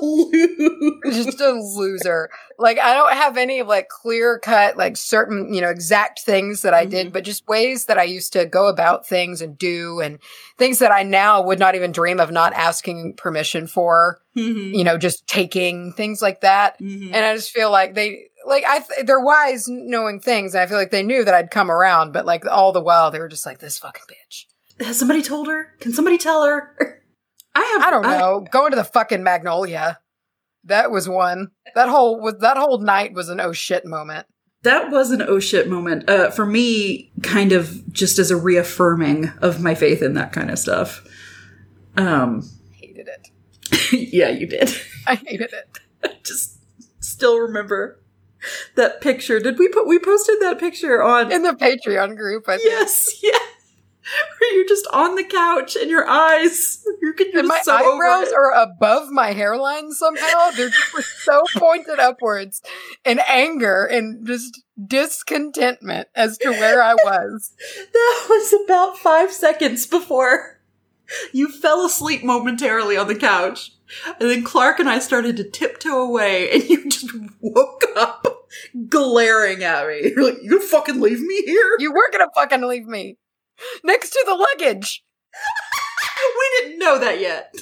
loser. just a loser. Like I don't have any like clear cut, like certain, you know, exact things that I did, but just ways that I used to go about things and do and things that I now would not even dream of not asking permission for, Mhm. you know, just taking things like that. Mhm. And I just feel like they like I th- they're wise knowing things and I feel like they knew that I'd come around, but like all the while they were just like this fucking bitch. Has somebody told her? Can somebody tell her? *laughs* I have. I don't know. Going to the fucking Magnolia. That was one. That whole was that whole night was an oh shit moment. That was an oh shit moment. Uh, for me, kind of just as a reaffirming of my faith in that kind of stuff. Um, Hated it. *laughs* yeah, you did. *laughs* I hated it. I *laughs* just still remember that picture. Did we put, we posted that picture on, In the Patreon group, I think. yes, yeah. *laughs* Where you're just on the couch and your eyes, you can And my so eyebrows are above my hairline somehow. They're just so *laughs* pointed upwards in anger and just discontentment as to where I was. *laughs* That was about five seconds before you fell asleep momentarily on the couch. And then Clark and I started to tiptoe away, and you just woke up glaring at me. You're like, You fucking leave me here? You were gonna fucking leave me *laughs* next to the luggage. *laughs* we didn't know that yet.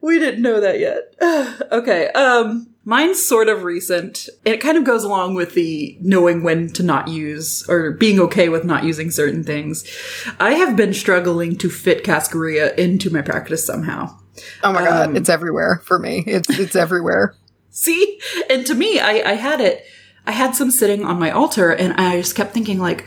We didn't know that yet. *sighs* okay, um, mine's sort of recent. It kind of goes along with the knowing when to not use or being okay with not using certain things. I have been struggling to fit Cascarilla into my practice somehow. Oh my god, Um, it's everywhere for me. It's it's *laughs* everywhere. See? And to me, I, I had it, I had some sitting on my altar and I just kept thinking like,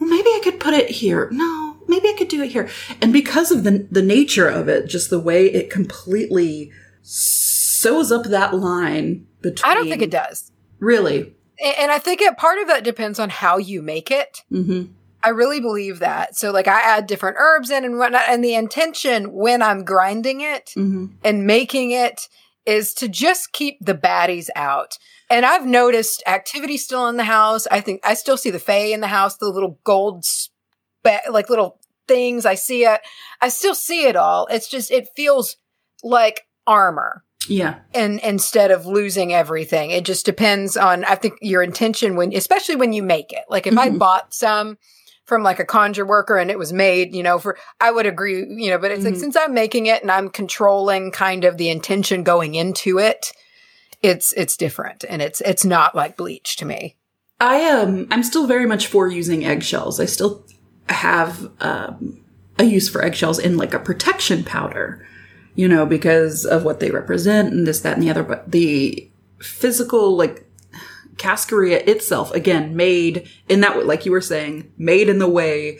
well, maybe I could put it here. No, maybe I could do it here. And because of the, the nature of it, just the way it completely sews up that line between. I don't think it does. Really? And I think it, part of that depends on how you make it. hmm I really believe that. So, like, I add different herbs in and whatnot, and the intention when I'm grinding it hmm and making it is to just keep the baddies out. And I've noticed activity still in the house. I think I still see the Fae in the house, the little gold, spe- like little things. I see it. I still see it all. It's just, it feels like armor Yeah. and instead of losing everything it just depends on i think your intention when especially when you make it like if i Mhm. bought some from like a conjure worker and it was made you know for i would agree you know but it's like Mhm. since i'm making it and i'm controlling kind of the intention going into it it's it's different and it's it's not like bleach to me I um I'm still very much for using eggshells. I still have um, a use for eggshells in like a protection powder, you know, because of what they represent and this, that, and the other. But the physical like cascarilla itself, again, made in that way, like you were saying, made in the way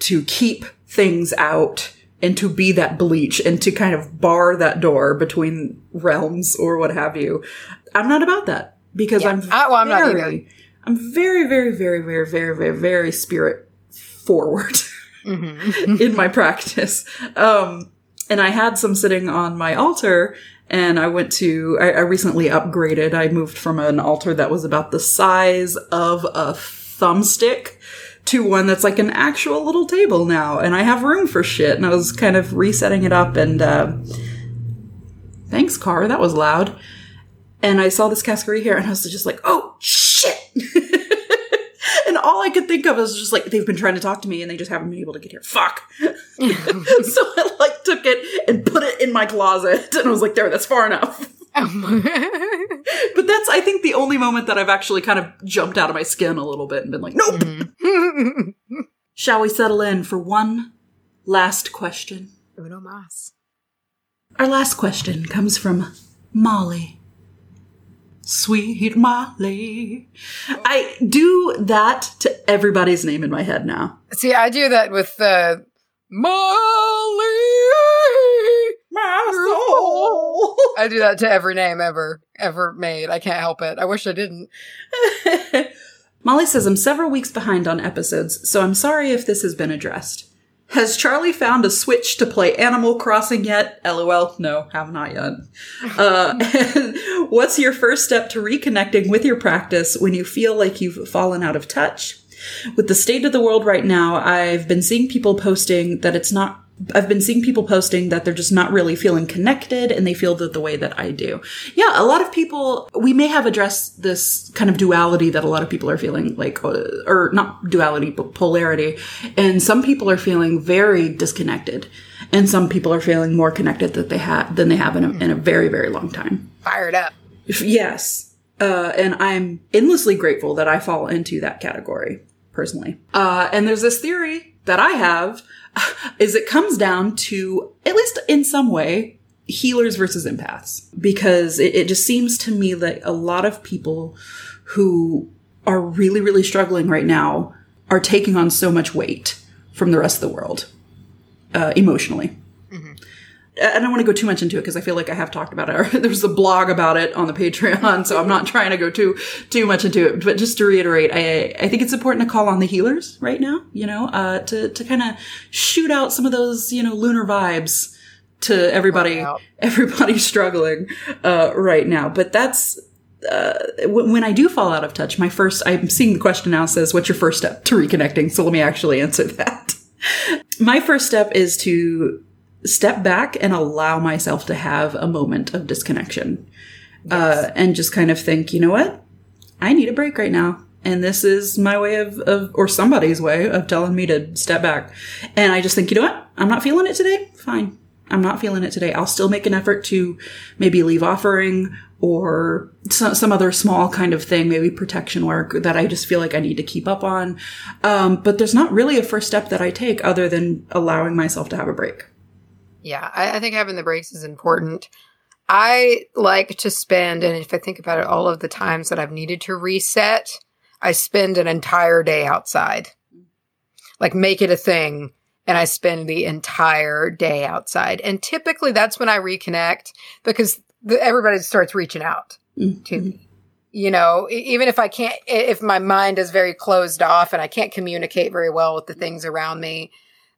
to keep things out and to be that bleach and to kind of bar that door between realms or what have you. I'm not about that because Yeah. I'm I- well, I'm not very, either. I'm very, very, very, very, very, very, very spirit forward mm-hmm. *laughs* in my practice. Um, and I had some sitting on my altar and I went to, I, I recently upgraded. I moved from an altar that was about the size of a thumbstick to one that's like an actual little table now. And I have room for shit. And I was kind of resetting it up and, uh, thanks, car. That was loud. And I saw this cascarilla and I was just like, oh, shit. *laughs* and all I could think of was just like, they've been trying to talk to me and they just haven't been able to get here. Fuck. *laughs* *laughs* so I like took it and put it in my closet and I was like, there, that's far enough. *laughs* But that's, I think, the only moment that I've actually kind of jumped out of my skin a little bit and been like, nope. *laughs* Shall we settle in for one last question? Uno mas. Our last question comes from Molly. Sweet Molly. I do that to everybody's name in my head now. See, I do that with uh, Molly. My soul. I do that to every name ever, ever made. I can't help it. I wish I didn't. *laughs* Molly says I'm several weeks behind on episodes, so I'm sorry if this has been addressed. Has Charlie found a switch to play Animal Crossing yet? LOL. No, have not yet. Uh, and *laughs* *laughs* what's your first step to reconnecting with your practice when you feel like you've fallen out of touch? With the state of the world right now, I've been seeing people posting that it's not I've been seeing people posting that they're just not really feeling connected and they feel that the way that I do. Yeah, a lot of people, we may have addressed this kind of duality that a lot of people are feeling like, uh, or not duality, but polarity. And some people are feeling very disconnected and some people are feeling more connected that they have than they have in a, in a very, very long time. Fired up. Yes. Uh, and I'm endlessly grateful that I fall into that category personally. Uh, and there's this theory that I have *laughs* is it comes down to, at least in some way, healers versus empaths. Because it, it just seems to me that a lot of people who are really, really struggling right now are taking on so much weight from the rest of the world uh, emotionally. I don't want to go too much into it because I feel like I have talked about it. *laughs* There's a blog about it on the Patreon, so I'm not trying to go too too much into it. But just to reiterate, I I think it's important to call on the healers right now. You know, uh, to to kind of shoot out some of those you know lunar vibes to everybody everybody *laughs* struggling uh, right now. But that's uh, when when I do fall out of touch. My first, I'm seeing the question now says, "What's your first step to reconnecting?" So let me actually answer *laughs* that. My first step is to step back and allow myself to have a moment of disconnection uh, and just kind of think, you know what? I need a break right now. And this is my way of, of, or somebody's way of telling me to step back. And I just think, you know what? I'm not feeling it today. Fine. I'm not feeling it today. I'll still make an effort to maybe leave offering or some, some other small kind of thing, maybe protection work that I just feel like I need to keep up on. Um, but there's not really a first step that I take other than allowing myself to have a break. Yeah, I, I think having the breaks is important. I like to spend, and if I think about it, all of the times that I've needed to reset, I spend an entire day outside. Like make it a thing, and I spend the entire day outside. And typically that's when I reconnect because the, everybody starts reaching out to mm-hmm. me. You know, even if I can't, if my mind is very closed off and I can't communicate very well with the things around me,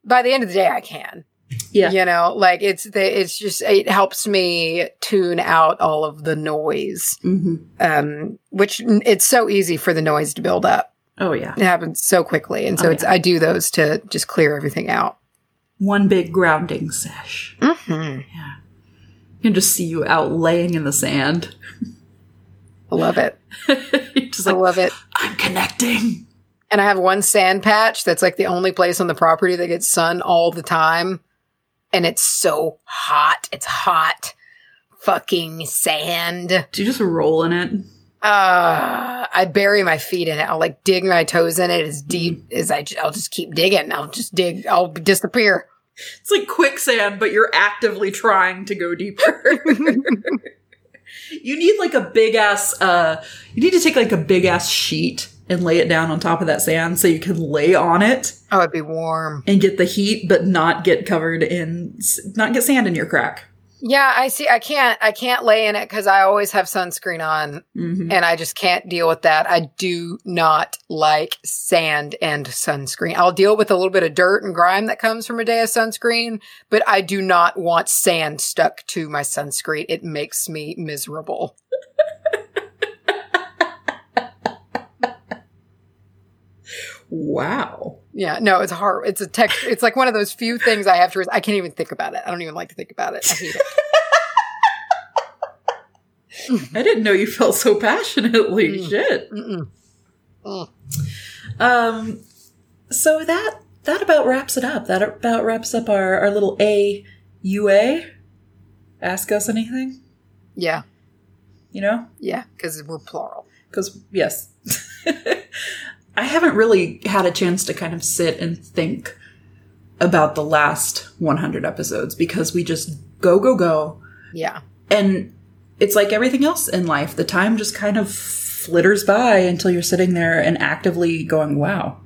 by the end of the day, I can Yeah. you know like it's the it's just it helps me tune out all of the noise hmm um which it's so easy for the noise to build up Oh, yeah. it happens so quickly and so Oh, it's i do those to just clear everything out One big grounding sesh. mm-hmm. Yeah. You can just see you out laying in the sand. i love it *laughs* just i love it I'm connecting. and i have one sand patch that's like the only place on the property that gets sun all the time and it's so hot it's hot fucking sand Do you just roll in it? Uh, I bury my feet in it. I'll like dig my toes in it as deep as I. I'll just keep digging. I'll just dig. I'll disappear. It's like quicksand, but you're actively trying to go deeper. *laughs* you need like a big ass, uh, you need to take like a big ass sheet and lay it down on top of that sand so you can lay on it Oh, it'd be warm. and get the heat, but not get covered in, not get sand in your crack. Yeah, I see. I can't. I can't lay in it because I always have sunscreen on, hmm and I just can't deal with that. I do not like sand and sunscreen. I'll deal with a little bit of dirt and grime that comes from a day of sunscreen, but I do not want sand stuck to my sunscreen. It makes me miserable. *laughs* Wow. Yeah, no, it's hard. It's a text. It's like one of those few things I have to. I can't even think about it. I don't even like to think about it. I hate it. *laughs* I didn't know you felt so passionately. Mm. Shit. Mm. Um, so that that about wraps it up. That about wraps up our our little A UA. Ask us anything, Yeah, you know? yeah, because we're plural. Because yes, *laughs* I haven't really had a chance to kind of sit and think about the last 100 episodes because we just go go go. Yeah, and it's like everything else in life. The time just kind of flitters by until you're sitting there and actively going wow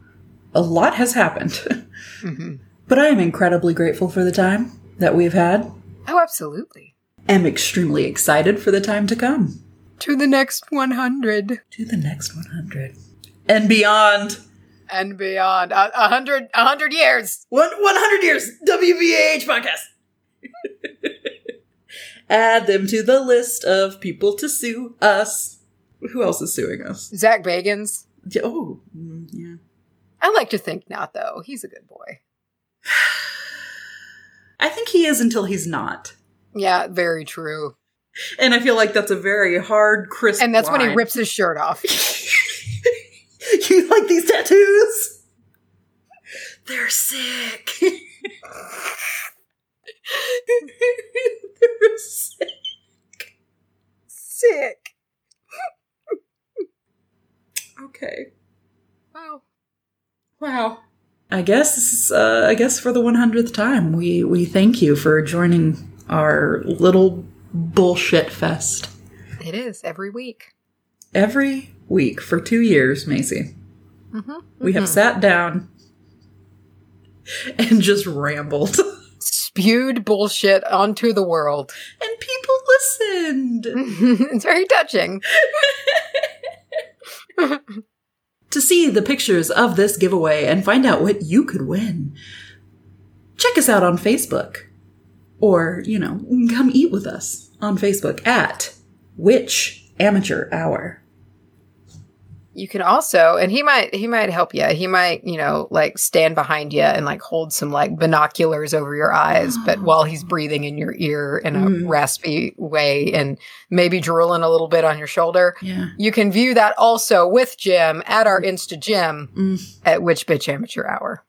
a lot has happened. *laughs* Hmm but i am incredibly grateful for the time that we've had. Oh, absolutely. am extremely excited for the time to come. To the next one hundred. To the next 100 and beyond and beyond. A a hundred, a hundred years. One, 100 years WBAH podcast. *laughs* Add them to the list of people to sue us. Who else is suing us? Zach Bagans. Yeah, Oh, mm, yeah. I like to think not, though. He's a good boy. *sighs* I think he is until he's not. Yeah, very true. And I feel like that's a very hard, crisp And that's when he rips his shirt off. *laughs* *laughs* you like these tattoos? They're sick. *laughs* They're sick. Sick. *laughs* Okay. Wow. Wow. I guess uh, I guess for the 100th time we we thank you for joining our little bullshit fest It is every week. every week for two years, Macy. Mhm. We have Mhm. sat down and just rambled, *laughs* spewed bullshit onto the world. and people listened. *laughs* it's very touching. *laughs* To see the pictures of this giveaway and find out what you could win, check us out on Facebook. Or, you know, come eat with us on Facebook at Witch Amateur Hour. You can also, and he might, he might help you. He might, you know, like stand behind you and like hold some like binoculars over your eyes, but *gasps* while he's breathing in your ear in a Mm. raspy way and maybe drooling a little bit on your shoulder. Yeah. You can view that also with Jim at our Insta Gym Mm. at Witch Bitch Amateur Hour.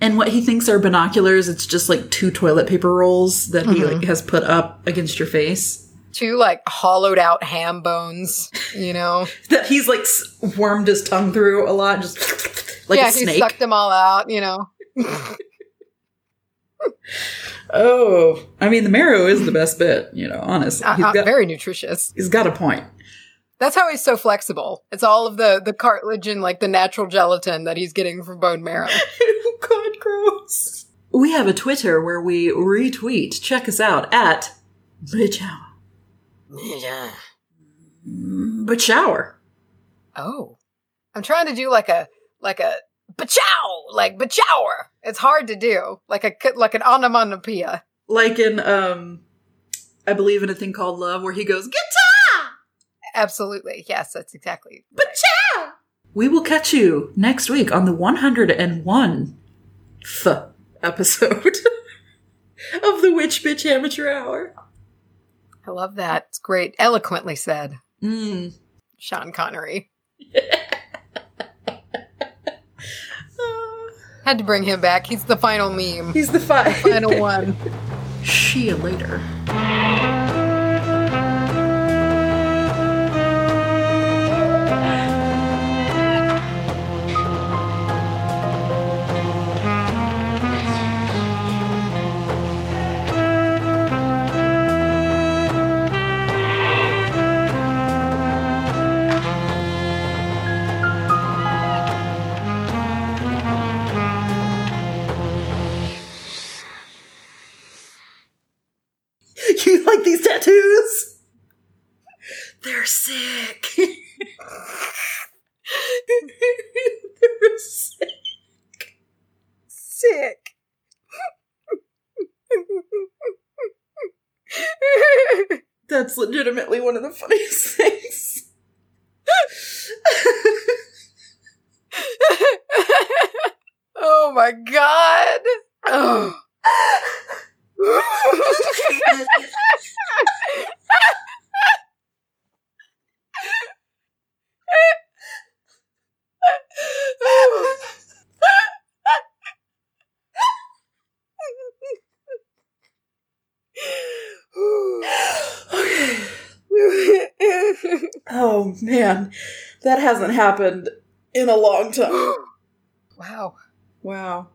And what he thinks are binoculars, it's just like two toilet paper rolls that he Mhm. like has put up against your face. Two like hollowed out ham bones, you know? *laughs* That he's like s- wormed his tongue through a lot, just *sniffs* like yeah, a he snake. sucked them all out, you know? Oh, I mean the marrow is the best bit, you know. Honestly, Uh, he's uh, got very nutritious. he's got a point. That's how he's so flexible. It's all of the the cartilage and like the natural gelatin that he's getting from bone marrow. *laughs* oh God, gross. We have a Twitter where we retweet. Check us out at Bitch Hour. But shower. Oh, I'm trying to do like a like a bachow, like bachower. It's hard to do, like a like an onomatopoeia. Like in um I believe in a thing called love where he goes, Guitar! Absolutely, yes, that's exactly. But ciao! We will catch you next week on the 101 th episode *laughs* of the Witch Bitch Amateur Hour. I love that. It's great, eloquently said, Mm. Sean Connery. *laughs* Had to bring him back. He's the final meme, he's the fi- final *laughs* one. See you later. That's legitimately one of the funniest *laughs* things. *laughs* oh my god. Oh. That hasn't happened in a long time. *gasps* wow. Wow.